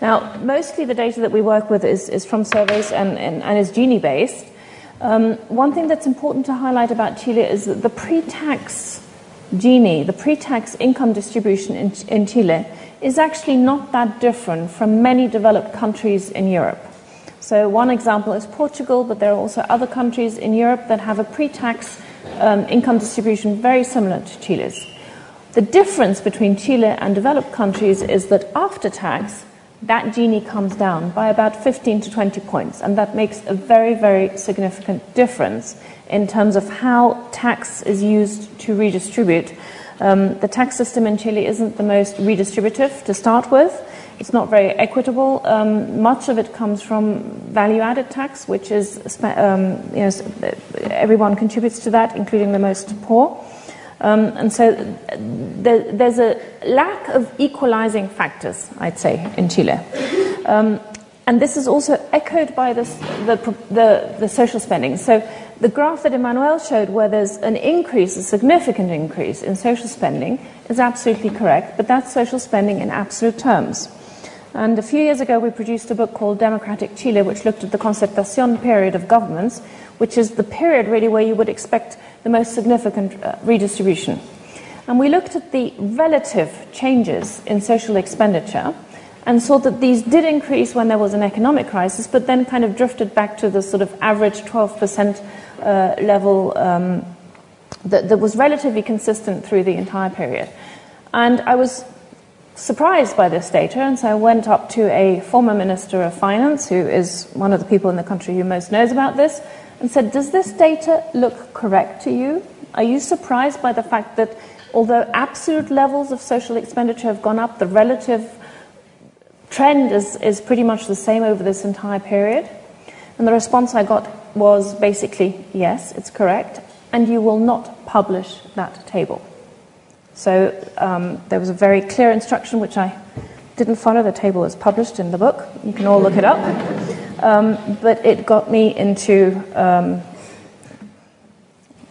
Now, mostly the data that we work with is, is from surveys and, and, and is Gini based. Um, one thing that's important to highlight about Chile is that the pre tax Gini, the pre tax income distribution in, in Chile, is actually not that different from many developed countries in Europe. So, one example is Portugal, but there are also other countries in Europe that have a pre tax um, income distribution very similar to Chile's. The difference between Chile and developed countries is that after tax, that Gini comes down by about 15 to 20 points, and that makes a very, very significant difference in terms of how tax is used to redistribute. Um, the tax system in Chile isn't the most redistributive to start with. It's not very equitable. Um, much of it comes from value-added tax, which is um, you know, everyone contributes to that, including the most poor. Um, and so there, there's a lack of equalizing factors, I'd say, in Chile. Um, and this is also echoed by this, the, the, the, social spending. So the graph that Emmanuelle showed, where there's an increase, a significant increase in social spending, is absolutely correct, but that's social spending in absolute terms. And a few years ago, we produced a book called Democratic Chile, which looked at the concertación period of governments, which is the period really where you would expect the most significant uh, redistribution. And we looked at the relative changes in social expenditure and saw that these did increase when there was an economic crisis, but then kind of drifted back to the sort of average 12% uh, level um, that, that was relatively consistent through the entire period. And I was surprised by this data, and so I went up to a former Minister of Finance, who is one of the people in the country who most knows about this, and said, Does this data look correct to you? Are you surprised by the fact that although absolute levels of social expenditure have gone up, the relative trend is, is pretty much the same over this entire period? And the response I got was basically, Yes, it's correct, and you will not publish that table. So um, there was a very clear instruction which I didn't follow. The table is published in the book. You can all look it up. Um, but it got me into, um,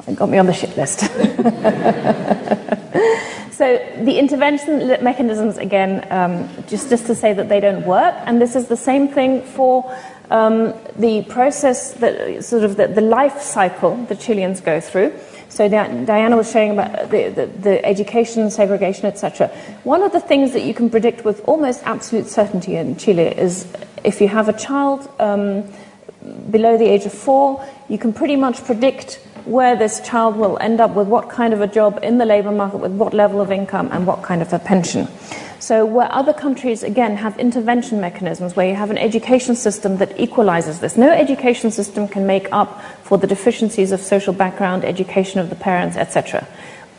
it got me on the shit list. so the intervention mechanisms, again, um, just, just to say that they don't work. And this is the same thing for um, the process that sort of the, the life cycle the Chileans go through. So Diana was showing about the, the, the education, segregation, etc. One of the things that you can predict with almost absolute certainty in Chile is if you have a child um, below the age of four, you can pretty much predict where this child will end up with what kind of a job in the labor market, with what level of income, and what kind of a pension. So, where other countries, again, have intervention mechanisms, where you have an education system that equalizes this, no education system can make up for the deficiencies of social background, education of the parents, etc.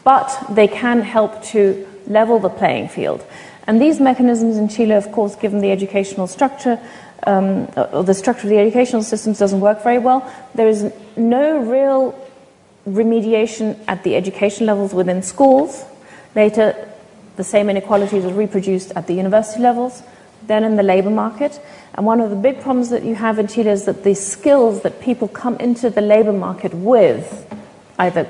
But they can help to level the playing field. And these mechanisms in Chile, of course, given the educational structure, um, or the structure of the educational systems doesn't work very well, there is no real remediation at the education levels within schools. Later, the same inequalities are reproduced at the university levels, then in the labor market. And one of the big problems that you have in Chile is that the skills that people come into the labor market with, either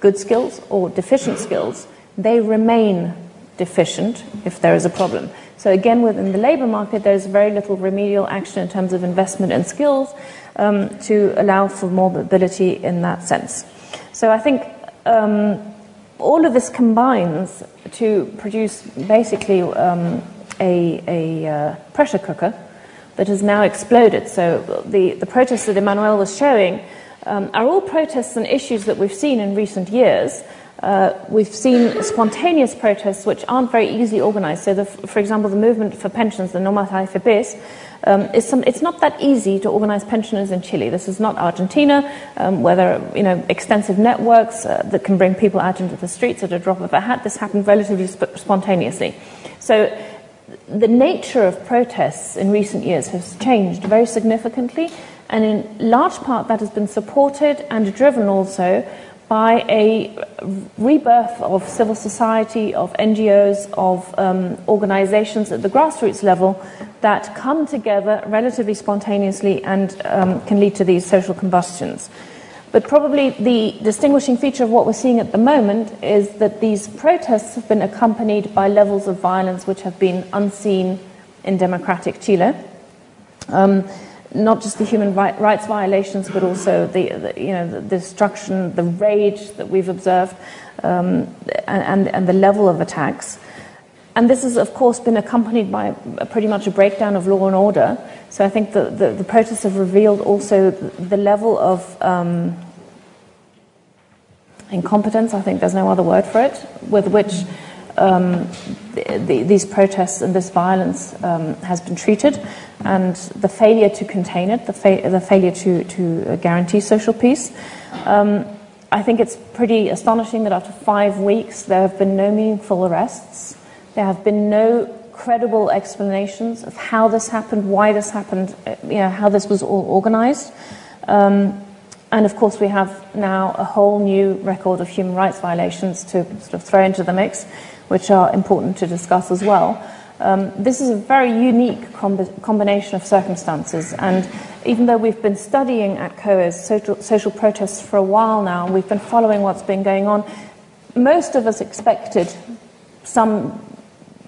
good skills or deficient skills, they remain deficient if there is a problem. So, again, within the labor market, there's very little remedial action in terms of investment in skills um, to allow for more mobility in that sense. So, I think um, all of this combines to produce basically um, a, a uh, pressure cooker that has now exploded. So the, the protests that Emmanuelle was showing um, are all protests and issues that we've seen in recent years. Uh, we've seen spontaneous protests which aren't very easily organized. So, the, for example, the movement for pensions, the No Más AFPs, um, some, it's not that easy to organize pensioners in Chile. This is not Argentina, um, where there are you know, extensive networks uh, that can bring people out into the streets at a drop of a hat. This happened relatively sp- spontaneously. So the nature of protests in recent years has changed very significantly, and in large part that has been supported and driven also by a rebirth of civil society, of NGOs, of um, organizations at the grassroots level that come together relatively spontaneously and um, can lead to these social combustions. But probably the distinguishing feature of what we're seeing at the moment is that these protests have been accompanied by levels of violence which have been unseen in democratic Chile. Um, not just the human rights violations, but also the, the you know the, destruction, the rage that we've observed, um, and, and the level of attacks. And this has, of course, been accompanied by pretty much a breakdown of law and order. So I think the, the, the protests have revealed also the level of um, incompetence, I think there's no other word for it, with which um, the, the, these protests and this violence um, has been treated and the failure to contain it, the, fa- the failure to, to guarantee social peace. Um, I think it's pretty astonishing that after five weeks there have been no meaningful arrests. There have been no credible explanations of how this happened, why this happened, uh, you know, how this was all organized. Um, and of course, we have now a whole new record of human rights violations to sort of throw into the mix, which are important to discuss as well. Um, this is a very unique com- combination of circumstances, and even though we've been studying at COES social, social protests for a while now, we've been following what's been going on, most of us expected some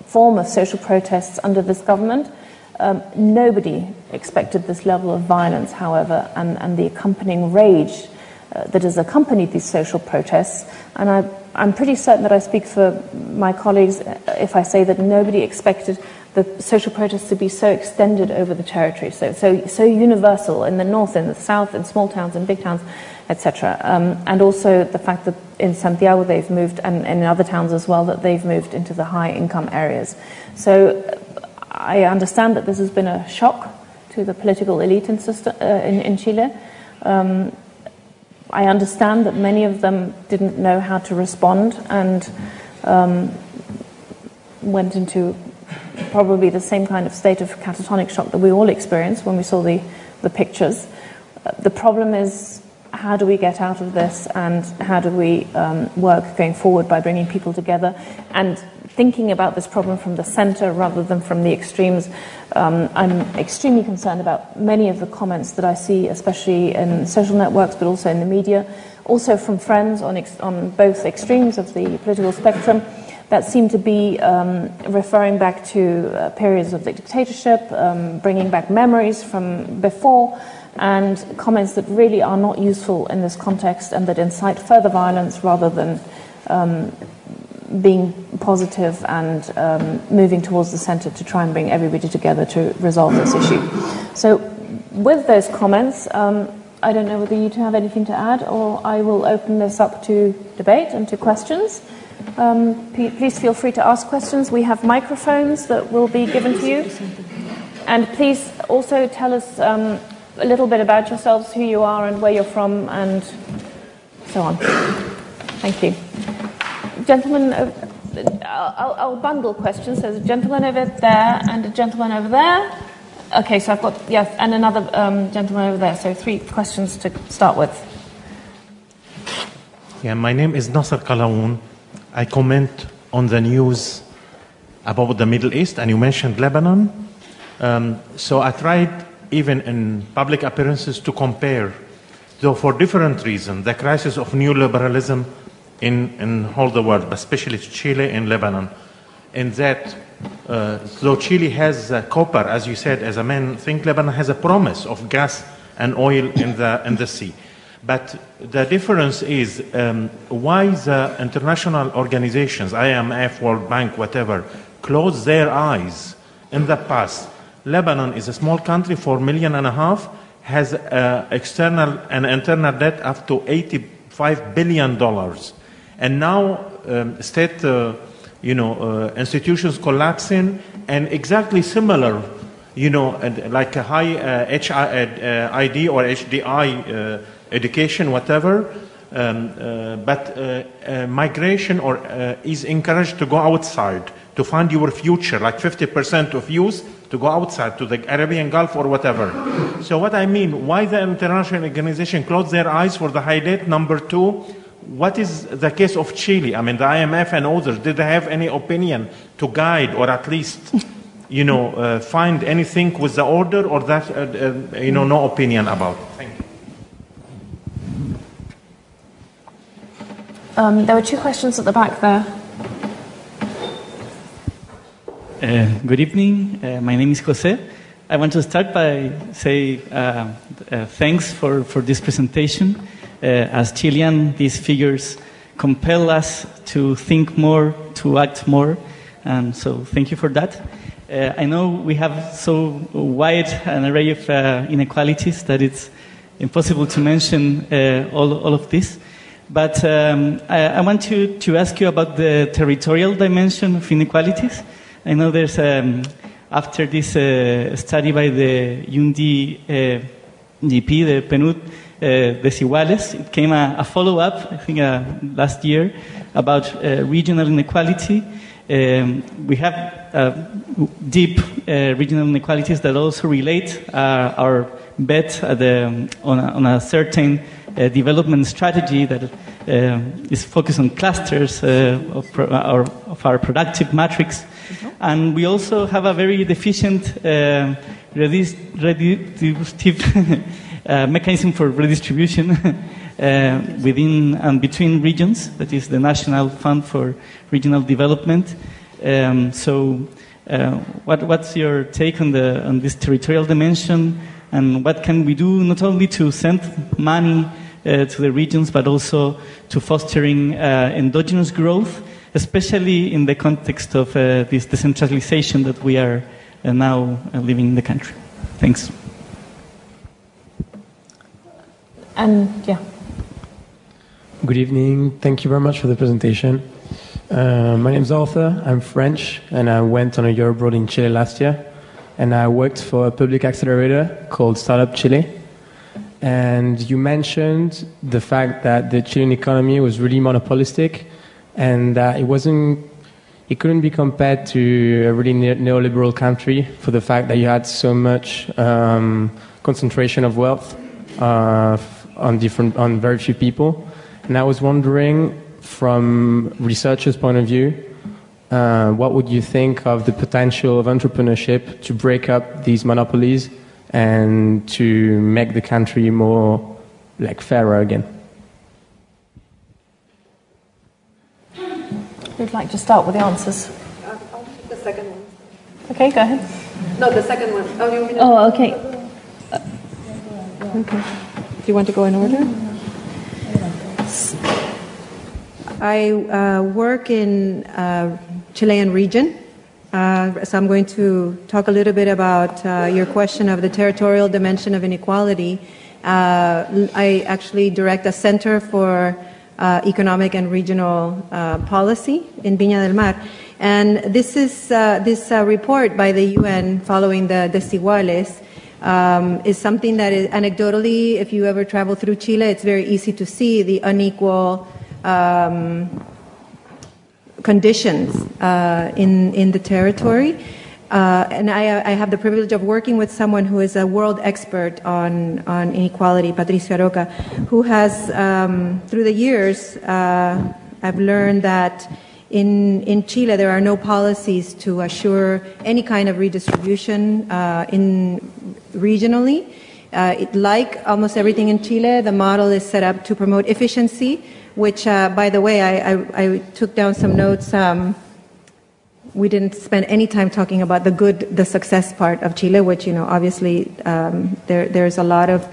form of social protests under this government. Um, nobody expected this level of violence, however, and, and the accompanying rage uh, that has accompanied these social protests. And I I'm pretty certain that I speak for my colleagues if I say that nobody expected the social protests to be so extended over the territory, so, so, so universal in the north, in the south, in small towns, in big towns, etc. Um, and also the fact that in Santiago they've moved, and, and in other towns as well, that they've moved into the high income areas. So I understand that this has been a shock to the political elite in, system, uh, in, in Chile. Um, I understand that many of them didn't know how to respond and um, went into probably the same kind of state of catatonic shock that we all experienced when we saw the, the pictures. The problem is how do we get out of this and how do we um, work going forward by bringing people together and thinking about this problem from the center rather than from the extremes. Um, I'm extremely concerned about many of the comments that I see, especially in social networks, but also in the media, also from friends on, ex- on both extremes of the political spectrum that seem to be um, referring back to uh, periods of the dictatorship, um, bringing back memories from before, and comments that really are not useful in this context and that incite further violence rather than um, being positive and um, moving towards the centre to try and bring everybody together to resolve this issue. So, with those comments, um, I don't know whether you two have anything to add, or I will open this up to debate and to questions. Um, p- please feel free to ask questions. We have microphones that will be given to you. And please also tell us um, a little bit about yourselves, who you are, and where you're from, and so on. Thank you. Gentlemen, uh, I'll, I'll bundle questions. There's a gentleman over there and a gentleman over there. Okay, so I've got, yes, and another um, gentleman over there. So three questions to start with. Yeah, my name is Nasser Kalaoun. I comment on the news about the Middle East, and you mentioned Lebanon. Um, so I tried, even in public appearances, to compare, though for different reasons, the crisis of neoliberalism in, in all the world, but especially Chile and Lebanon. In that, uh, though Chile has uh, copper, as you said, as a man think Lebanon has a promise of gas and oil in the, in the sea. But the difference is um, why the international organizations, IMF, World Bank, whatever, close their eyes in the past. Lebanon is a small country, four million and a half, has uh, external and internal debt up to 85 billion dollars, and now um, state, uh, you know, uh, institutions collapsing, and exactly similar, you know, and like a high uh, HID or HDI uh, education, whatever. Um, uh, but uh, uh, migration or uh, is encouraged to go outside to find your future, like 50% of youth to go outside to the Arabian Gulf or whatever. So what I mean, why the international organization closed their eyes for the high debt? Number two, what is the case of Chile? I mean, the IMF and others, did they have any opinion to guide or at least, you know, uh, find anything with the order or that, uh, uh, you know, no opinion about? Thank you. Um, there were two questions at the back there. Uh, good evening. Uh, my name is Jose. I want to start by say uh, uh thanks for, for this presentation. Uh, as Chilean, these figures compel us to think more, to act more, and so thank you for that. Uh, I know we have so wide an array of inequalities that it's impossible to mention all, all of this. But um, I, I, want to, to ask you about the territorial dimension of inequalities. I know there's, um, after this uh, study by the UNDP, uh, the PNUD uh, Desiguales, it came a, a follow up, I think, uh, last year about uh, regional inequality. Um, we have uh, deep regional inequalities that also relate our bet the, on, a, on a certain uh, development strategy that uh, is focused on clusters uh, of, pro- our, of, our, productive matrix. Mm-hmm. And we also have a very deficient uh, redistributive uh, mechanism for redistribution uh, within and between regions, that is the National Fund for Regional Development. Um, so, what, what's your take on, the, on this territorial dimension? And what can we do not only to send money uh, to the regions, but also to fostering uh, endogenous growth, especially in the context of uh, this decentralization that we are uh, now uh, living in the country. Thanks. And yeah. Good evening. Thank you very much for the presentation. Uh, my name is Arthur. I'm French, and I went on a year abroad in Chile last year. And I worked for a public accelerator called Startup Chile and you mentioned the fact that the Chilean economy was really monopolistic and that it wasn't, it couldn't be compared to a really neoliberal country for the fact that you had so much um, concentration of wealth uh, on different, on very few people. And I was wondering, from researchers' point of view, uh, what would you think of the potential of entrepreneurship to break up these monopolies and to make the country more like fairer again. Who'd like to start with the answers? I'll take the second one. Okay, go ahead. No, the second one. Oh, you mean oh okay. Uh, okay. Do you want to go in order? I uh, work in uh, Chilean region uh, so I'm going to talk a little bit about uh, your question of the territorial dimension of inequality Uh, I actually direct a center for uh, economic and regional policy in Viña del Mar. And this is this report by the UN following the Desiguales um, is something that is anecdotally, if you ever travel through Chile, it's very easy to see the unequal um, conditions uh, in in the territory. Uh, and I, I, have the privilege of working with someone who is a world expert on, on inequality, Patricio Aroca, who has, um, through the years, uh, I've learned that in, in Chile there are no policies to assure any kind of redistribution uh, in regionally. Uh, it, like almost everything in Chile, the model is set up to promote efficiency, which, uh, by the way, I, I, I, took down some notes. Um, we didn't spend any time talking about the good, the success part of Chile, which, you know, obviously um, there, there's a lot of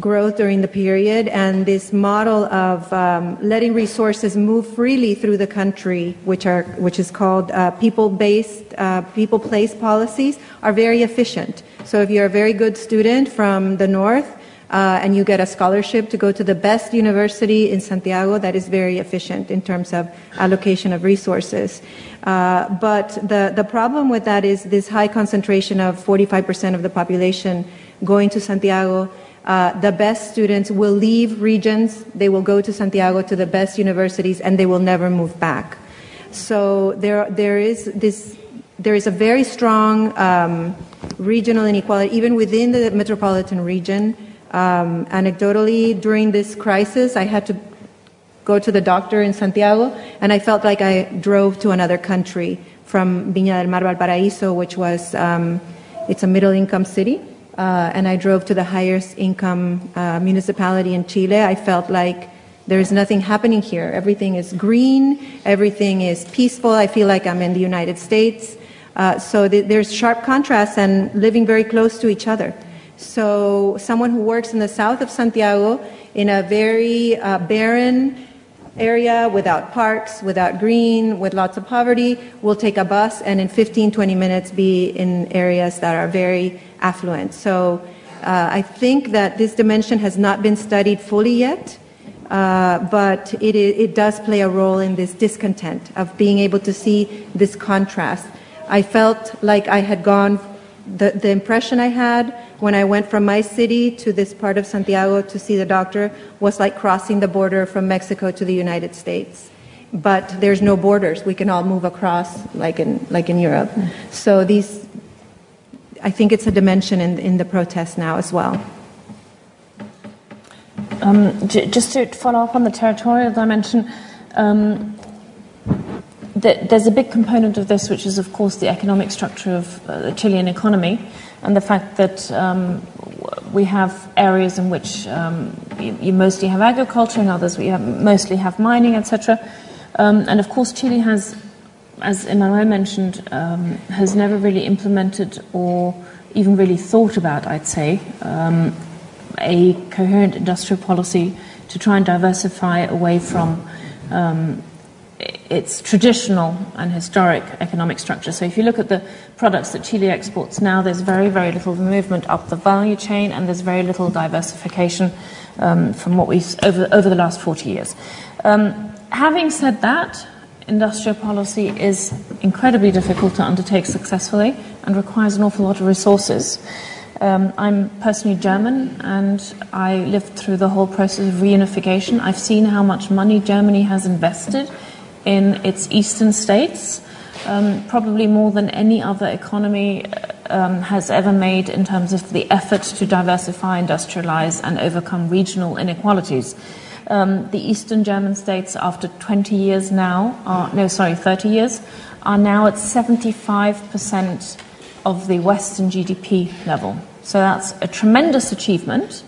growth during the period, and this model of um, letting resources move freely through the country, which are which is called uh, people-based, uh, people-place policies, are very efficient. So if you're a very good student from the north. Uh, and you get a scholarship to go to the best university in Santiago, that is very efficient in terms of allocation of resources. Uh, but the, the problem with that is this high concentration of 45% of the population going to Santiago. Uh, the best students will leave regions, they will go to Santiago to the best universities, and they will never move back. So there, there is this, there is a very strong um, regional inequality, even within the metropolitan region. Um, anecdotally, during this crisis, I had to go to the doctor in Santiago, and I felt like I drove to another country from Viña del Mar, Valparaíso, which was um, it's a middle-income city, uh, and I drove to the highest income uh, municipality in Chile. I felt like there's nothing happening here. Everything is green. Everything is peaceful. I feel like I'm in the United States. Uh, so th- there's sharp contrasts and living very close to each other. So someone who works in the south of Santiago in a very uh, barren area without parks, without green, with lots of poverty, will take a bus and in 15, 20 minutes be in areas that are very affluent. So uh, I think that this dimension has not been studied fully yet, uh, but it, it does play a role in this discontent of being able to see this contrast. I felt like I had gone, the, the impression I had when I went from my city to this part of Santiago to see the doctor was like crossing the border from Mexico to the United States. But there's no borders. We can all move across like in, like in Europe. So these, I think it's a dimension in, in the protest now as well. Um, j- just to follow up on the territorial dimension, um, there's a big component of this, which is, of course, the economic structure of uh, the Chilean economy and the fact that um, we have areas in which um, you, you, mostly have agriculture and others we have, mostly have mining, etc. Um, and of course, Chile has, as Emmanuelle mentioned, um, has never really implemented or even really thought about, I'd say, um, a coherent industrial policy to try and diversify away from um, its traditional and historic economic structure. So if you look at the products that Chile exports now, there's very, very little movement up the value chain, and there's very little diversification um, from what we've over over the last 40 years. Um, having said that, industrial policy is incredibly difficult to undertake successfully and requires an awful lot of resources. Um, I'm personally German and I lived through the whole process of reunification. I've seen how much money Germany has invested in its eastern states, um, probably more than any other economy um, has ever made in terms of the effort to diversify, industrialize, and overcome regional inequalities. Um, the eastern German states, after 20 years now, are, no, sorry, 30 years, are now at 75% of the Western GDP level. So that's a tremendous achievement.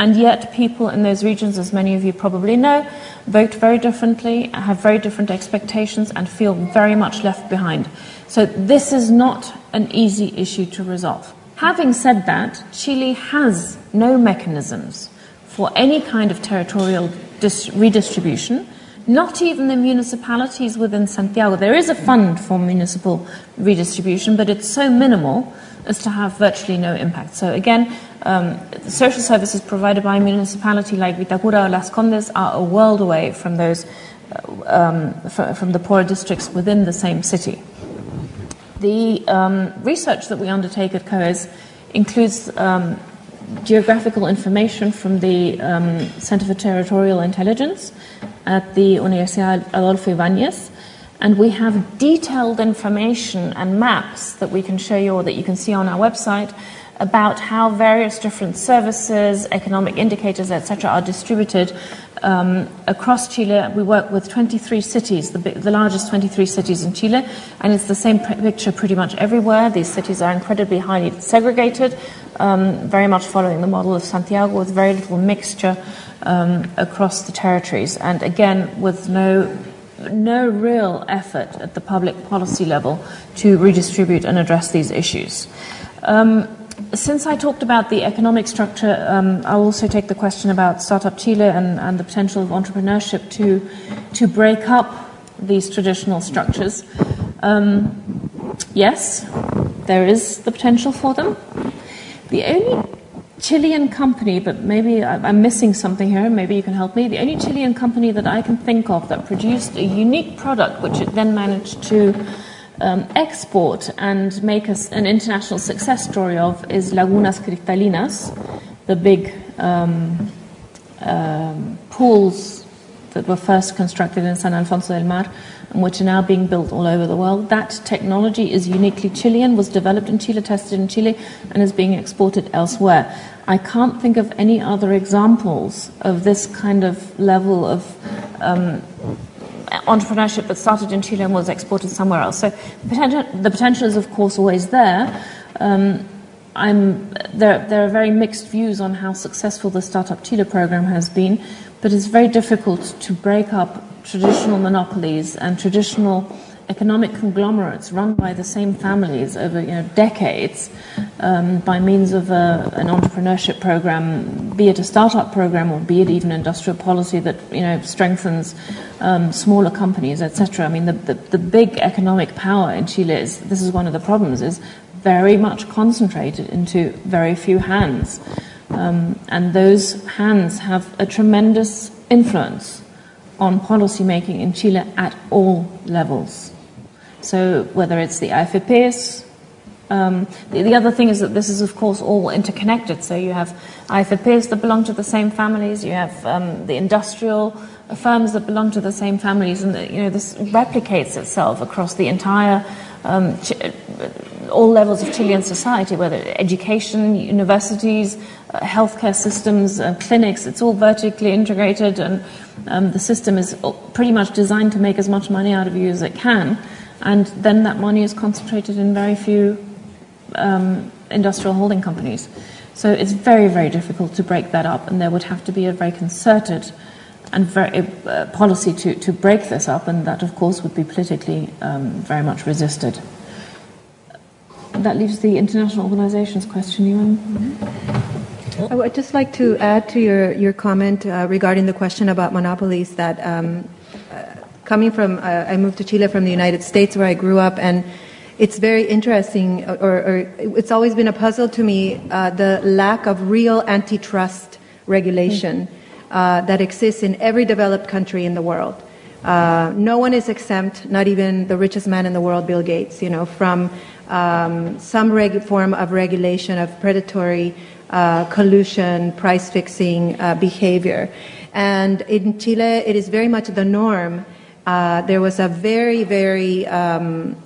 And yet, people in those regions, as many of you probably know, vote very differently, have very different expectations, and feel very much left behind. So, this is not an easy issue to resolve. Having said that, Chile has no mechanisms for any kind of territorial dis- redistribution not even the municipalities within Santiago. There is a fund for municipal redistribution, but it's so minimal as to have virtually no impact. So again, um, social services provided by a municipality like Vitacura or Las Condes are a world away from those um, from the poorer districts within the same city. The um, research that we undertake at COES includes um, geographical information from the um, Center for Territorial Intelligence at the Universidad Adolfo Ibáñez. And we have detailed information and maps that we can show you or that you can see on our website about how various different services, economic indicators, etc., are distributed um, across Chile. We work with 23 cities, the, the, largest 23 cities in Chile, and it's the same picture pretty much everywhere. These cities are incredibly highly segregated, um, very much following the model of Santiago, with very little mixture um, across the territories, and again, with no no real effort at the public policy level to redistribute and address these issues. Um, since I talked about the economic structure, um, I'll also take the question about Startup Chile and, and, the potential of entrepreneurship to, to break up these traditional structures. Um, yes, there is the potential for them. The only Chilean company, but maybe I'm missing something here, maybe you can help me. The only Chilean company that I can think of that produced a unique product, which it then managed to um, export and make us an international success story of is Lagunas Cristalinas, the big um, um, pools that were first constructed in San Alfonso del Mar and which are now being built all over the world. That technology is uniquely Chilean, was developed in Chile, tested in Chile, and is being exported elsewhere. I can't think of any other examples of this kind of level of um, entrepreneurship that started in Chile and was exported somewhere else. So the potential, is, of course, always there. Um, there, there are very mixed views on how successful the Startup Chile program has been, but it's very difficult to break up traditional monopolies and traditional economic conglomerates run by the same families over you know, decades um, by means of a, an entrepreneurship program, be it a startup program or be it even industrial policy that you know strengthens um, smaller companies, etc. I mean, the, the, the big economic power in Chile is this is one of the problems is very much concentrated into very few hands, um, and those hands have a tremendous influence on policy making in Chile at all levels. So whether it's the AFPs, um, the, the, other thing is that this is, of course, all interconnected. So you have AFPs that belong to the same families, you have um, the industrial firms that belong to the same families, and you know this replicates itself across the entire um, all levels of Chilean society, whether education, universities, uh, healthcare systems, uh, clinics. It's all vertically integrated, and um, the system is pretty much designed to make as much money out of you as it can and then that money is concentrated in very few um, industrial holding companies. So it's very, very difficult to break that up, and there would have to be a very concerted and very uh, policy to, to break this up, and that, of course, would be politically um, very much resisted. That leaves the international organizations question, Ewan. Mm-hmm. I would just like to add to your, your comment uh, regarding the question about monopolies that um, coming from, uh, I moved to Chile from the United States where I grew up, and it's very interesting, or, or it's always been a puzzle to me, uh, the lack of real antitrust regulation uh, that exists in every developed country in the world. Uh, no one is exempt, not even the richest man in the world, Bill Gates, you know, from um, some reg- form of regulation of predatory uh, collusion, price fixing uh, behavior. And in Chile, it is very much the norm uh, there was a very, very um,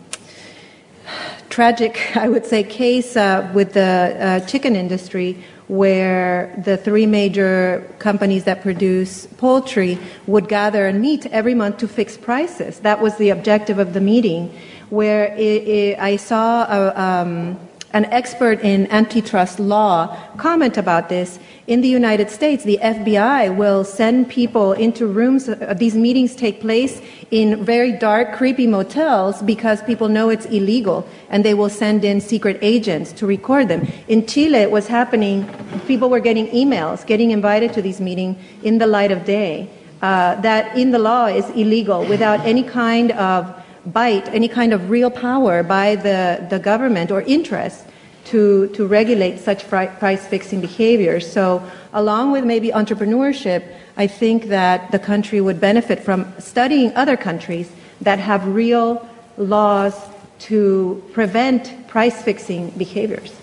tragic, I would say, case uh, with the uh, chicken industry where the three major companies that produce poultry would gather and meet every month to fix prices. That was the objective of the meeting, where it, it, I saw a, um, an expert in antitrust law comment about this in the United States, the FBI will send people into rooms. Uh, these meetings take place in very dark, creepy motels because people know it's illegal, and they will send in secret agents to record them. In Chile, it was happening. People were getting emails, getting invited to these meetings in the light of day. uh, that in the law is illegal without any kind of bite, any kind of real power by the, the government or interest to, to regulate such price fixing behavior. So, along with maybe entrepreneurship, I think that the country would benefit from studying other countries that have real laws to prevent price fixing behaviors.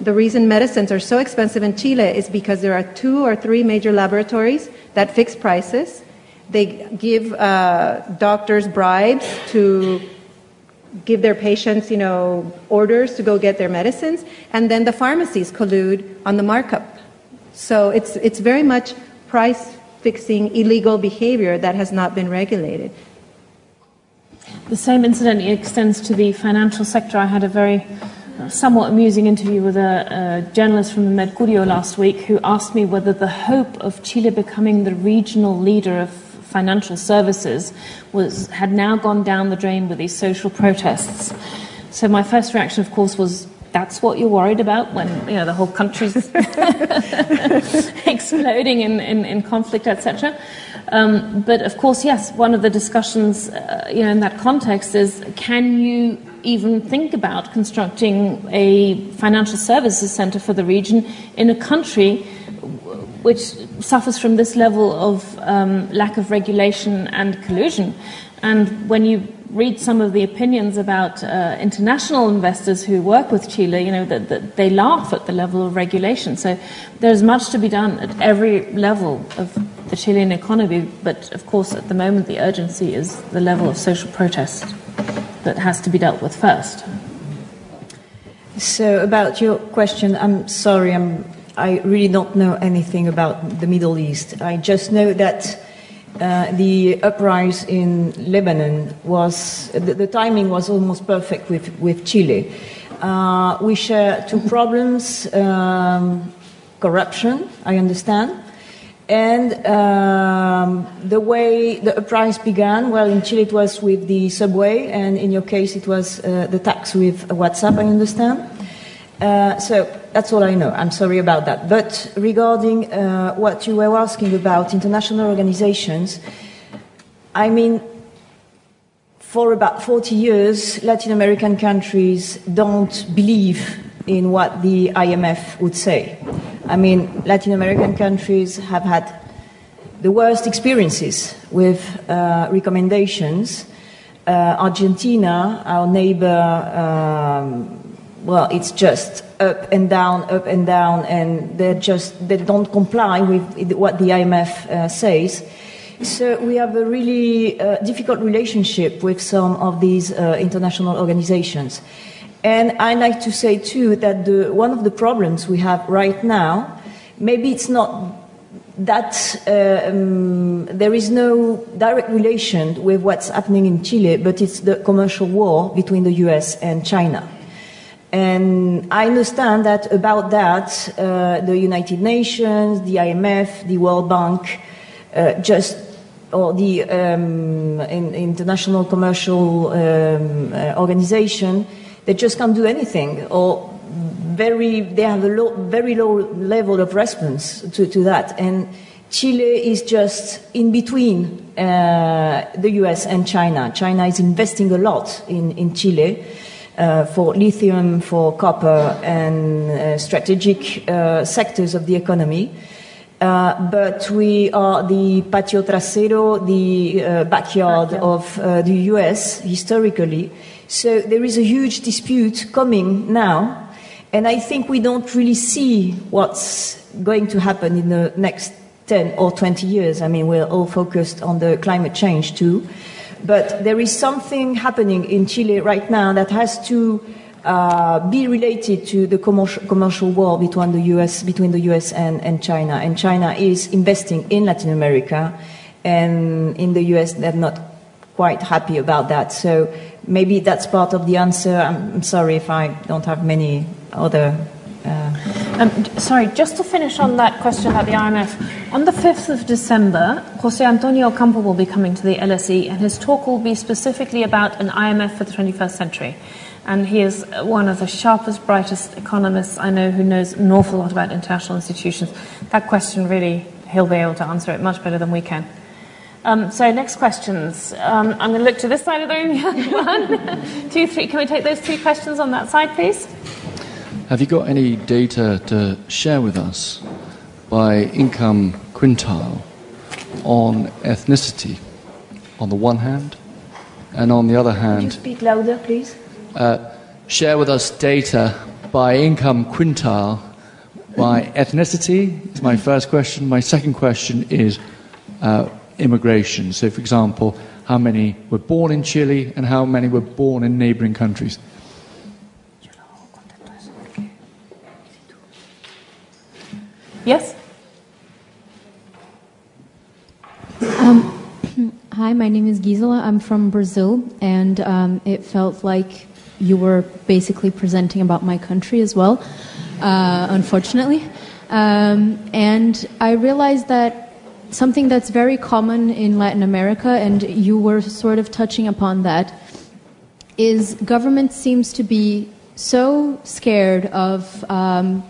The reason medicines are so expensive in Chile is because there are two or three major laboratories that fix prices. They give uh, doctors bribes to give their patients, you know, orders to go get their medicines, and then the pharmacies collude on the markup. So it's, it's very much price fixing illegal behavior that has not been regulated. The same incident extends to the financial sector. I had a very uh, somewhat amusing interview with a, a, journalist from the Mercurio last week who asked me whether the hope of Chile becoming the regional leader of financial services was, had now gone down the drain with these social protests. So my first reaction, of course, was that's what you're worried about when you know the whole country's exploding in, in, in conflict, etc. Um, but of course, yes, one of the discussions, uh, you know, in that context is can you even think about constructing a financial services center for the region in a country which suffers from this level of um, lack of regulation and collusion? And when you read some of the opinions about uh, international investors who work with Chile, you know, that, that, they laugh at the level of regulation. So there's much to be done at every level of the Chilean economy, but of course, at the moment, the urgency is the level of social protest that has to be dealt with first. So, about your question, I'm sorry, I'm, I really don't know anything about the Middle East. I just know that uh, the uprising in Lebanon was, the, the, timing was almost perfect with, with Chile. Uh, we share two problems um, corruption, I understand, and um, the way the uprising began, well, in Chile it was with the subway, and in your case it was uh, the tax with WhatsApp, I understand. Uh, so that's all I know. I'm sorry about that. But regarding uh, what you were asking about international organizations, I mean, for about 40 years, Latin American countries don't believe in what the IMF would say. I mean, Latin American countries have had the worst experiences with uh, recommendations. Uh, Argentina, our neighbor, um, well, it's just up and down, up and down, and they just they don't comply with what the IMF uh, says. So we have a really uh, difficult relationship with some of these uh, international organizations. And I like to say too that the, one of the problems we have right now, maybe it's not that uh, um, there is no direct relation with what's happening in Chile, but it's the commercial war between the US and China. And I understand that about that, uh, the United Nations, the IMF, the World Bank, uh, just or the um, in, International Commercial um, uh, Organization they just can't do anything, or very, they have a low, very low level of response to, to that. And Chile is just in between uh, the US and China. China is investing a lot in, in Chile. Uh, for lithium, for copper, and uh, strategic uh, sectors of the economy. Uh, but we are the patio trasero, the uh, backyard of the US historically. So there is a huge dispute coming now, and I think we don't really see what's going to happen in the next 10 or 20 years. I mean, we're all focused on the climate change too. But there is something happening in Chile right now that has to uh, be related to the commercial, commercial war between the US, between the US and, and China. And China is investing in Latin America, and in the US, they're not quite happy about that. So maybe that's part of the answer. I'm, sorry if I don't have many other. Uh... Um, sorry, just to finish on that question about the IMF. On the 5th of December, Jose Antonio Ocampo will be coming to the LSE, and his talk will be specifically about an IMF for the 21st century. And he is one of the sharpest, brightest economists I know who knows an awful lot about international institutions. That question really, he'll be able to answer it much better than we can. Um, so next questions. Um, I'm going to look to this side of the room. One, two, three. Can we take those three questions on that side, please? Have you got any data to share with us by income quintile on ethnicity on the one hand, and on the other Could you hand, speak louder, please? uh, share with us data by income quintile by ethnicity? Is my first question. My second question is uh, immigration. So, for example, how many were born in Chile and how many were born in neighboring countries? Yes. Hi, my name is Gisela. I'm from Brazil, and um, it felt like you were basically presenting about my country as well, uh, unfortunately. Um, and I realized that something that's very common in Latin America, and you were sort of touching upon that, is government seems to be so scared of um,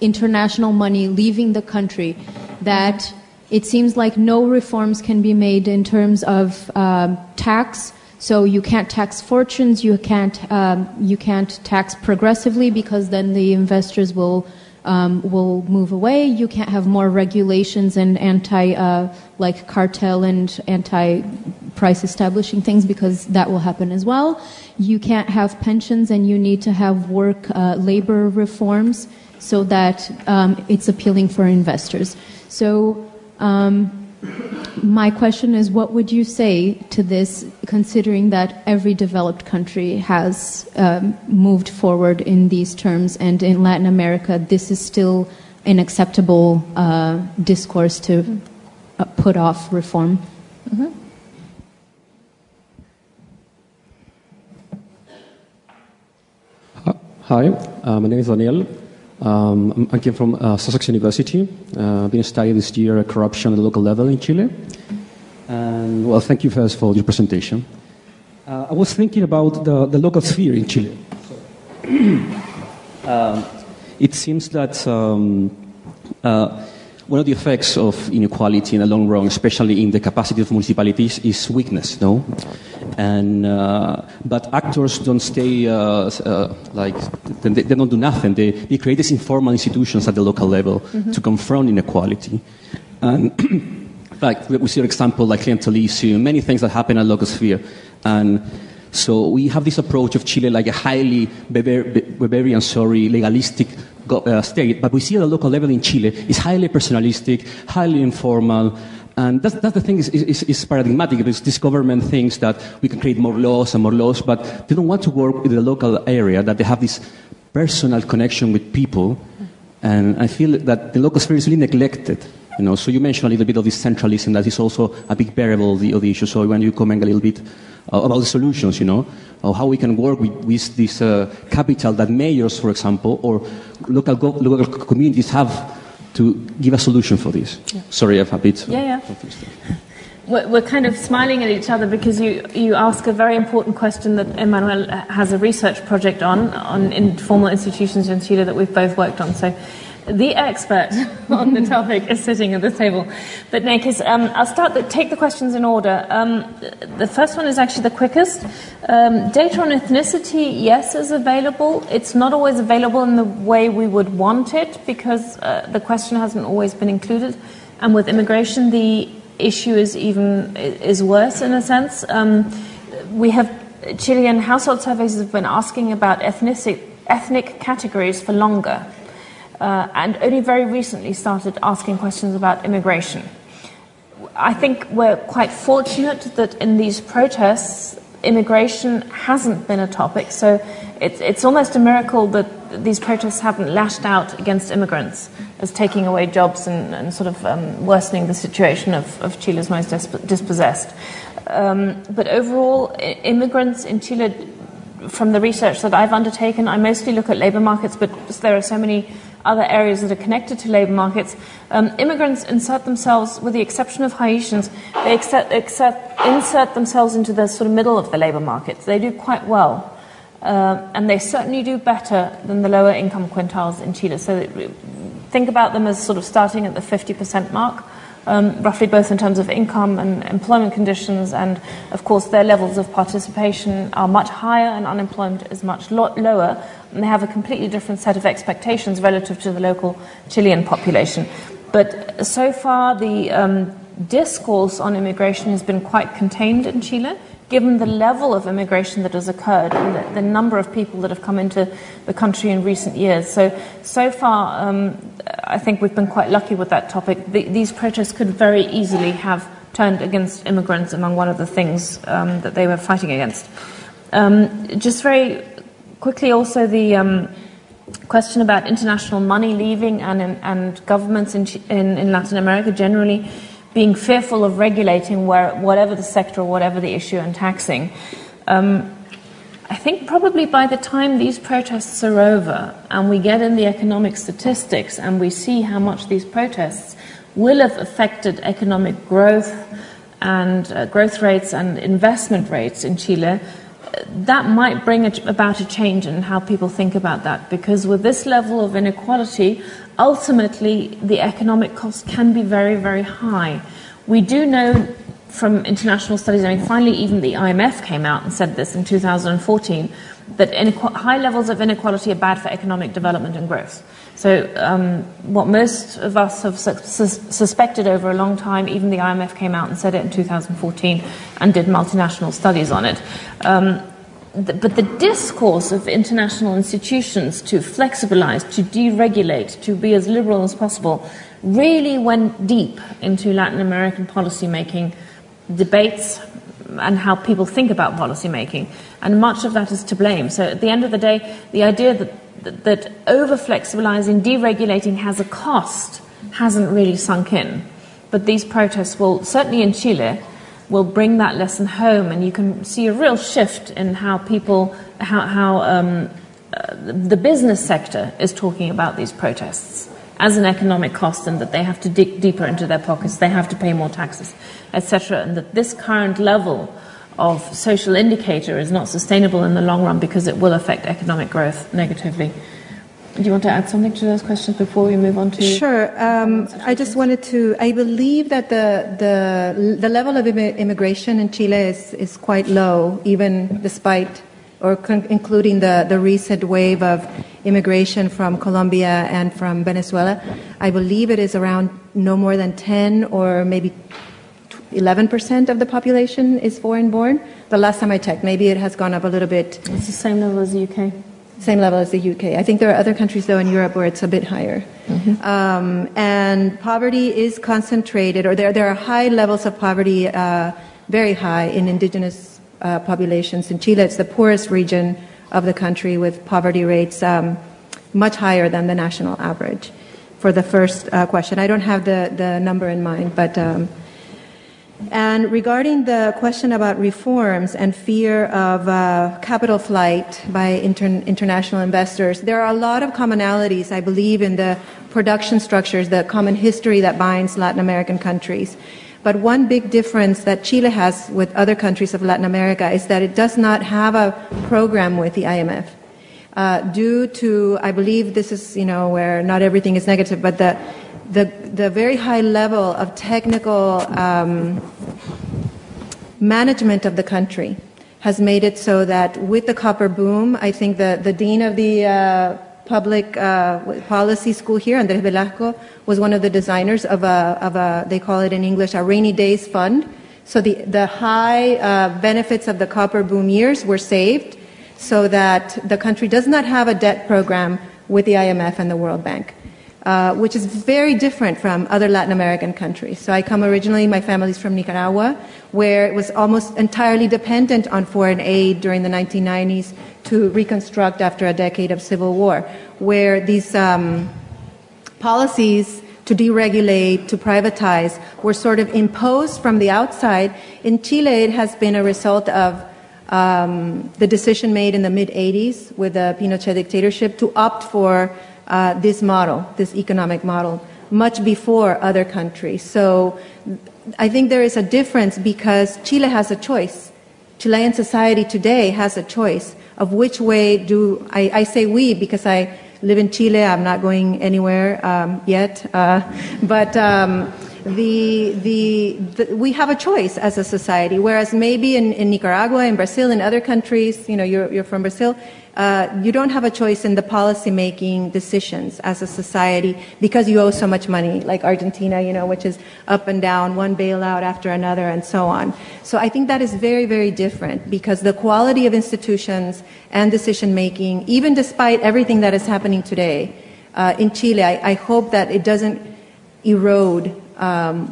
international money leaving the country that it seems like no reforms can be made in terms of um, tax. So you can't tax fortunes, you can't um, you can't tax progressively because then the investors will um, will move away. You can't have more regulations and anti uh, like cartel and anti price establishing things because that will happen as well. You can't have pensions and you need to have work uh, labor reforms so that um, it's appealing for investors. So um, my question is, what would you say to this, considering that every developed country has um, moved forward in these terms, and in Latin America, this is still an acceptable uh, discourse to uh, put off reform? Hi, uh, my name is Daniel. Um, I'm- came from uh, Sussex University. Uh, I've been studying this year corruption at the local level in Chile. And well, thank you first for your presentation. Uh, I was thinking about the, the local sphere in Chile. Um, it seems that um, uh, one of the effects of inequality in the long run, especially in the capacity of municipalities, is weakness, no? And, uh, but actors don't stay uh, uh, like, they, they don't do nothing. They, they create these informal institutions at the local level to confront inequality. And like we see an example like clientelism, many things that happen at local sphere. And so we have this approach of Chile like a highly Weber- Weberian, sorry, legalistic go- uh, state, but we see at the local level in Chile is highly personalistic, highly informal, and that's, that's the thing is, is, is paradigmatic because this government thinks that we can create more laws and more laws, but they don't want to work with the local area, that they have this personal connection with people, and I feel that the local sphere is really neglected. You know, so you mentioned a little bit of this centralism that is also a big variable of the, of the issue. So when you comment a little bit uh, about the solutions, you know, or how we can work with, with this uh, capital that mayors, for example, or local, go- local communities have to give a solution for this. Sorry, I'm a bit. Yeah, yeah. We're, we're kind of smiling at each other because you, you ask a very important question that Emmanuelle has a research project on, on informal institutions in Chile that we've both worked on. So the expert on the topic is sitting at this table. But Nakis, um, I'll start, the, take the questions in order. Um, the first one is actually the quickest. Um, data on ethnicity, yes, is available. It's not always available in the way we would want it because uh, the question hasn't always been included. And with immigration, the issue is even is worse in a sense. Um, we have Chilean household surveys have been asking about ethnic ethnic categories for longer, uh, and only very recently started asking questions about immigration. I think we're quite fortunate that in these protests, immigration hasn't been a topic. So it's, it's almost a miracle that these protests haven't lashed out against immigrants as taking away jobs and, and sort of um, worsening the situation of, of Chile's most disp- dispossessed. Um, but overall, immigrants in Chile, from the research that I've undertaken, I mostly look at labour markets, but there are so many other areas that are connected to labour markets. Um, immigrants insert themselves, with the exception of Haitians, they insert themselves into the sort of middle of the labour market. They do quite well. Uh, and they certainly do better than the lower income quintiles in Chile. So think about them as sort of starting at the 50% mark um, roughly both in terms of income and employment conditions, and of course their levels of participation are much higher and unemployment is much lo- lower, and they have a completely different set of expectations relative to the local Chilean population. But so far, the um, discourse on immigration has been quite contained in Chile given the level of immigration that has occurred and the, the, number of people that have come into the country in recent years. So, so far, um, I think we've been quite lucky with that topic. The, these protests could very easily have turned against immigrants among one of the things um, that they were fighting against. Um, just very quickly, also the um, question about international money leaving and, and governments in, in, in Latin America generally being fearful of regulating where, whatever the sector or whatever the issue and taxing. Um, I think probably by the time these protests are over and we get in the economic statistics and we see how much these protests will have affected economic growth and uh, growth rates and investment rates in Chile, that might bring about a change in how people think about that because with this level of inequality, ultimately the economic cost can be very, very high. We do know from international studies, I mean, finally, even the IMF came out and said this in 2014 that high levels of inequality are bad for economic development and growth. So, um, what most of us have su- suspected over a long time, even the IMF came out and said it in 2014 and did multinational studies on it. Um, but the discourse of international institutions to flexibilize, to deregulate, to be as liberal as possible really went deep into Latin American policymaking debates and how people think about policymaking. And much of that is to blame. So at the end of the day, the idea that that, over flexibilizing, deregulating has a cost hasn't really sunk in. But these protests will, certainly in Chile, will bring that lesson home, and you can see a real shift in how people, how, how um, uh, the business sector is talking about these protests as an economic cost, and that they have to dig deeper into their pockets, they have to pay more taxes, etc., and that this current level of social indicator is not sustainable in the long run because it will affect economic growth negatively. Do you want to add something to those questions before we move on to? Sure. Um, I just wanted to. I believe that the the the level of immigration in Chile is is quite low, even despite or con- including the the recent wave of immigration from Colombia and from Venezuela. I believe it is around no more than ten or maybe 11% of the population is foreign born. The last time I checked, maybe it has gone up a little bit. It's the same level as the UK. Same level as the UK. I think there are other countries, though, in Europe where it's a bit higher. Mm-hmm. Um, and poverty is concentrated, or there, there are high levels of poverty, uh, very high, in indigenous uh, populations. In Chile, it's the poorest region of the country with poverty rates um, much higher than the national average. For the first uh, question, I don't have the, the number in mind, but. Um, and regarding the question about reforms and fear of uh, capital flight by inter- international investors, there are a lot of commonalities, I believe, in the production structures, the common history that binds Latin American countries. But one big difference that Chile has with other countries of Latin America is that it does not have a program with the IMF. Uh, due to, I believe this is, you know, where not everything is negative, but the the, the very high level of technical um, management of the country has made it so that with the copper boom, I think the, the dean of the uh, public uh, policy school here, Andres Velasco, was one of the designers of a, of a, they call it in English, a rainy days fund. So the, the high uh, benefits of the copper boom years were saved so that the country does not have a debt program with the IMF and the World Bank. Uh, which is very different from other Latin American countries. So I come originally, my family's from Nicaragua, where it was almost entirely dependent on foreign aid during the 1990s to reconstruct after a decade of civil war, where these um, policies to deregulate, to privatize, were sort of imposed from the outside. In Chile, it has been a result of um, the decision made in the mid 80s with the Pinochet dictatorship to opt for uh, this model, this economic model, much before other countries. So I think there is a difference because Chile has a choice. Chilean society today has a choice of which way do I, I say we because I live in Chile. I'm not going anywhere um, yet, uh, but um, the, the, the, we have a choice as a society, whereas maybe in, in Nicaragua, in Brazil, in other countries, you know, you're, you're from Brazil, uh, you don't have a choice in the policy making decisions as a society because you owe so much money, like Argentina, you know, which is up and down, one bailout after another, and so on. So I think that is very, very different because the quality of institutions and decision making, even despite everything that is happening today uh, in Chile, I, I hope that it doesn't erode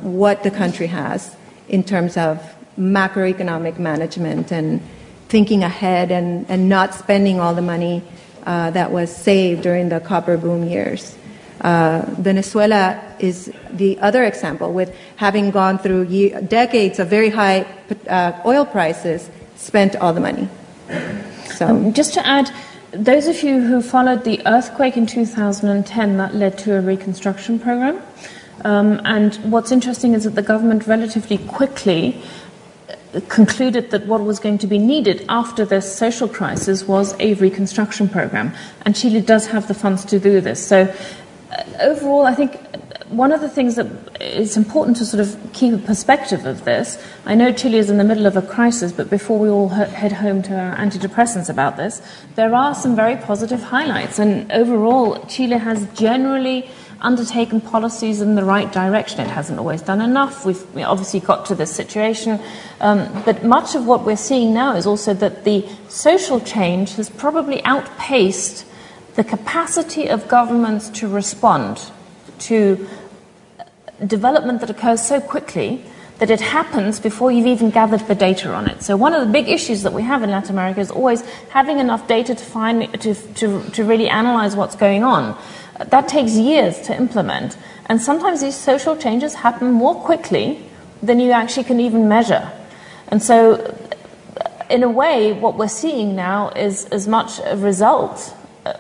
what the country has in terms of macroeconomic management and thinking ahead and, and not spending all the money uh, that was saved during the copper boom years. Uh, Venezuela is the other example, with having gone through decades of very high uh, oil prices, spent all the money. So, Um, just to add, those of you who followed the earthquake in 2010, that led to a reconstruction program. Um, and what's interesting is that the government relatively quickly concluded that what was going to be needed after this social crisis was a reconstruction program. And Chile does have the funds to do this. So, uh, overall, I think one of the things that is important to sort of keep a perspective of this, I know Chile is in the middle of a crisis, but before we all head home to our antidepressants about this, there are some very positive highlights. And overall, Chile has generally undertaken policies in the right direction. It hasn't always done enough. We've we obviously got to this situation. Um, but much of what we're seeing now is also that the social change has probably outpaced the capacity of governments to respond to development that occurs so quickly that it happens before you've even gathered the data on it. So one of the big issues that we have in Latin America is always having enough data to find to, to, to really analyze what's going on. That takes years to implement. And sometimes these social changes happen more quickly than you actually can even measure. And so in a way, what we're seeing now is as much a result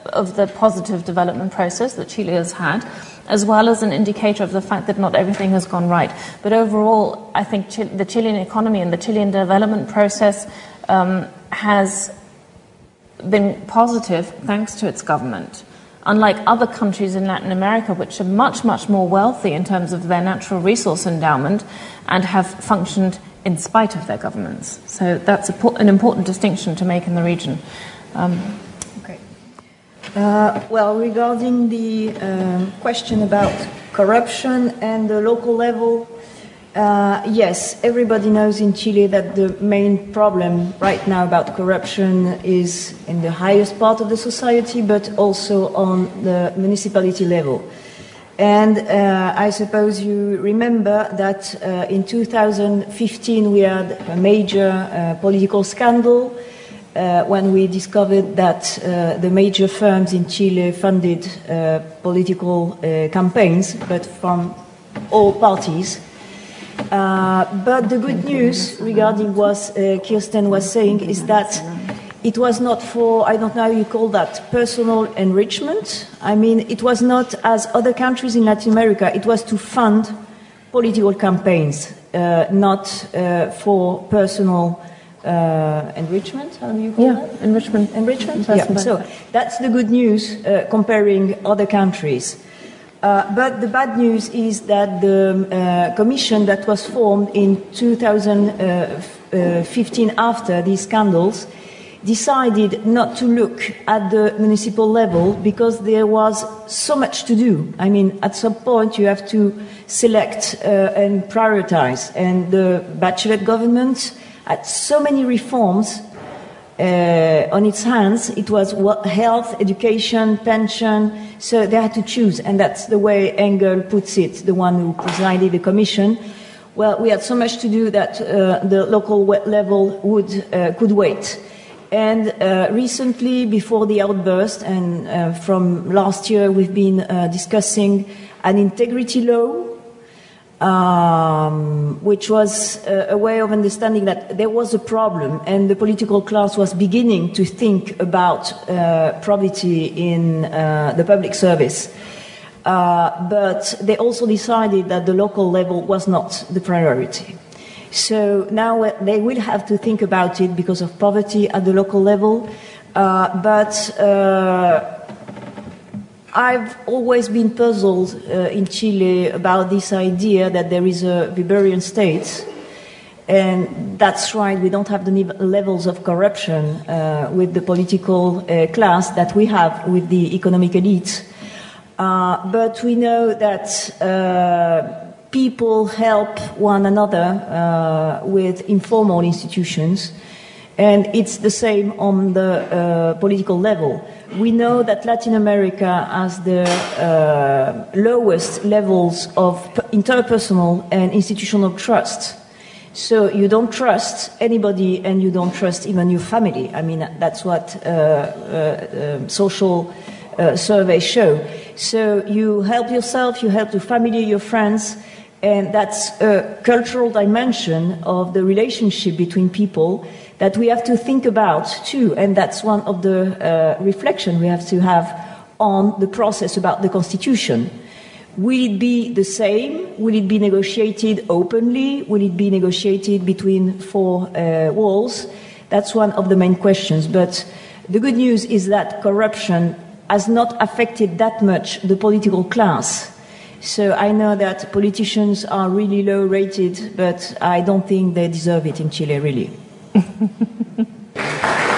of the positive development process that Chile has had, as well as an indicator of the fact that not everything has gone right. But overall, I think the Chilean economy and the Chilean development process um, has been positive thanks to its government. Unlike other countries in Latin America, which are much, much more wealthy in terms of their natural resource endowment and have functioned in spite of their governments. So that's a, an important distinction to make in the region. Um, Uh, well, regarding the um, question about corruption and the local level, uh, yes, everybody knows in Chile that the main problem right now about corruption is in the highest part of the society, but also on the municipality level. And uh, I suppose you remember that uh, in 2015 we had a major uh, political scandal uh, when we discovered that the major firms in Chile funded political campaigns, but from all parties. Uh, but the good news regarding what uh, Kirsten was saying is that it was not for, I don't know how you call that, personal enrichment. I mean, it was not as other countries in Latin America, it was to fund political campaigns, not for personal uh, enrichment. How do you call yeah, that? enrichment. Enrichment. Yeah. So that's the good news uh, comparing other countries. Uh, but the bad news is that the uh, commission that was formed in 2015 after these scandals decided not to look at the municipal level because there was so much to do. I mean, at some point you have to select uh, and prioritize. And the Bachelet government had so many reforms uh, on its hands. It was health, education, pension, so they had to choose, and that's the way Engel puts it, the one who presided the commission. Well, we had so much to do that uh, the local level would, uh, could wait. And uh, recently, before the outburst, and uh, from last year, we've been uh, discussing an integrity law um, which was a, a, way of understanding that there was a problem and the political class was beginning to think about uh, probity in uh, the public service. Uh, but they also decided that the local level was not the priority. So now they will have to think about it because of poverty at the local level. Uh, but uh, I've always been puzzled uh, in Chile about this idea that there is a Weberian state. And that's right, we don't have the levels of corruption uh, with the political uh, class that we have with the economic elite. Uh, but we know that uh, people help one another uh, with informal institutions, and it's the same on the political level. We know that Latin America has the uh, lowest levels of interpersonal and institutional trust. So you don't trust anybody, and you don't trust even your family. I mean, that's what uh, uh, um, social uh, surveys show. So you help yourself, you help your family, your friends, and that's a cultural dimension of the relationship between people that we have to think about too. And that's one of the uh, reflection we have to have on the process about the constitution. Will it be the same? Will it be negotiated openly? Will it be negotiated between four uh, walls? That's one of the main questions. But the good news is that corruption has not affected that much the political class. So I know that politicians are really low rated, but I don't think they deserve it in Chile, really. Thank you.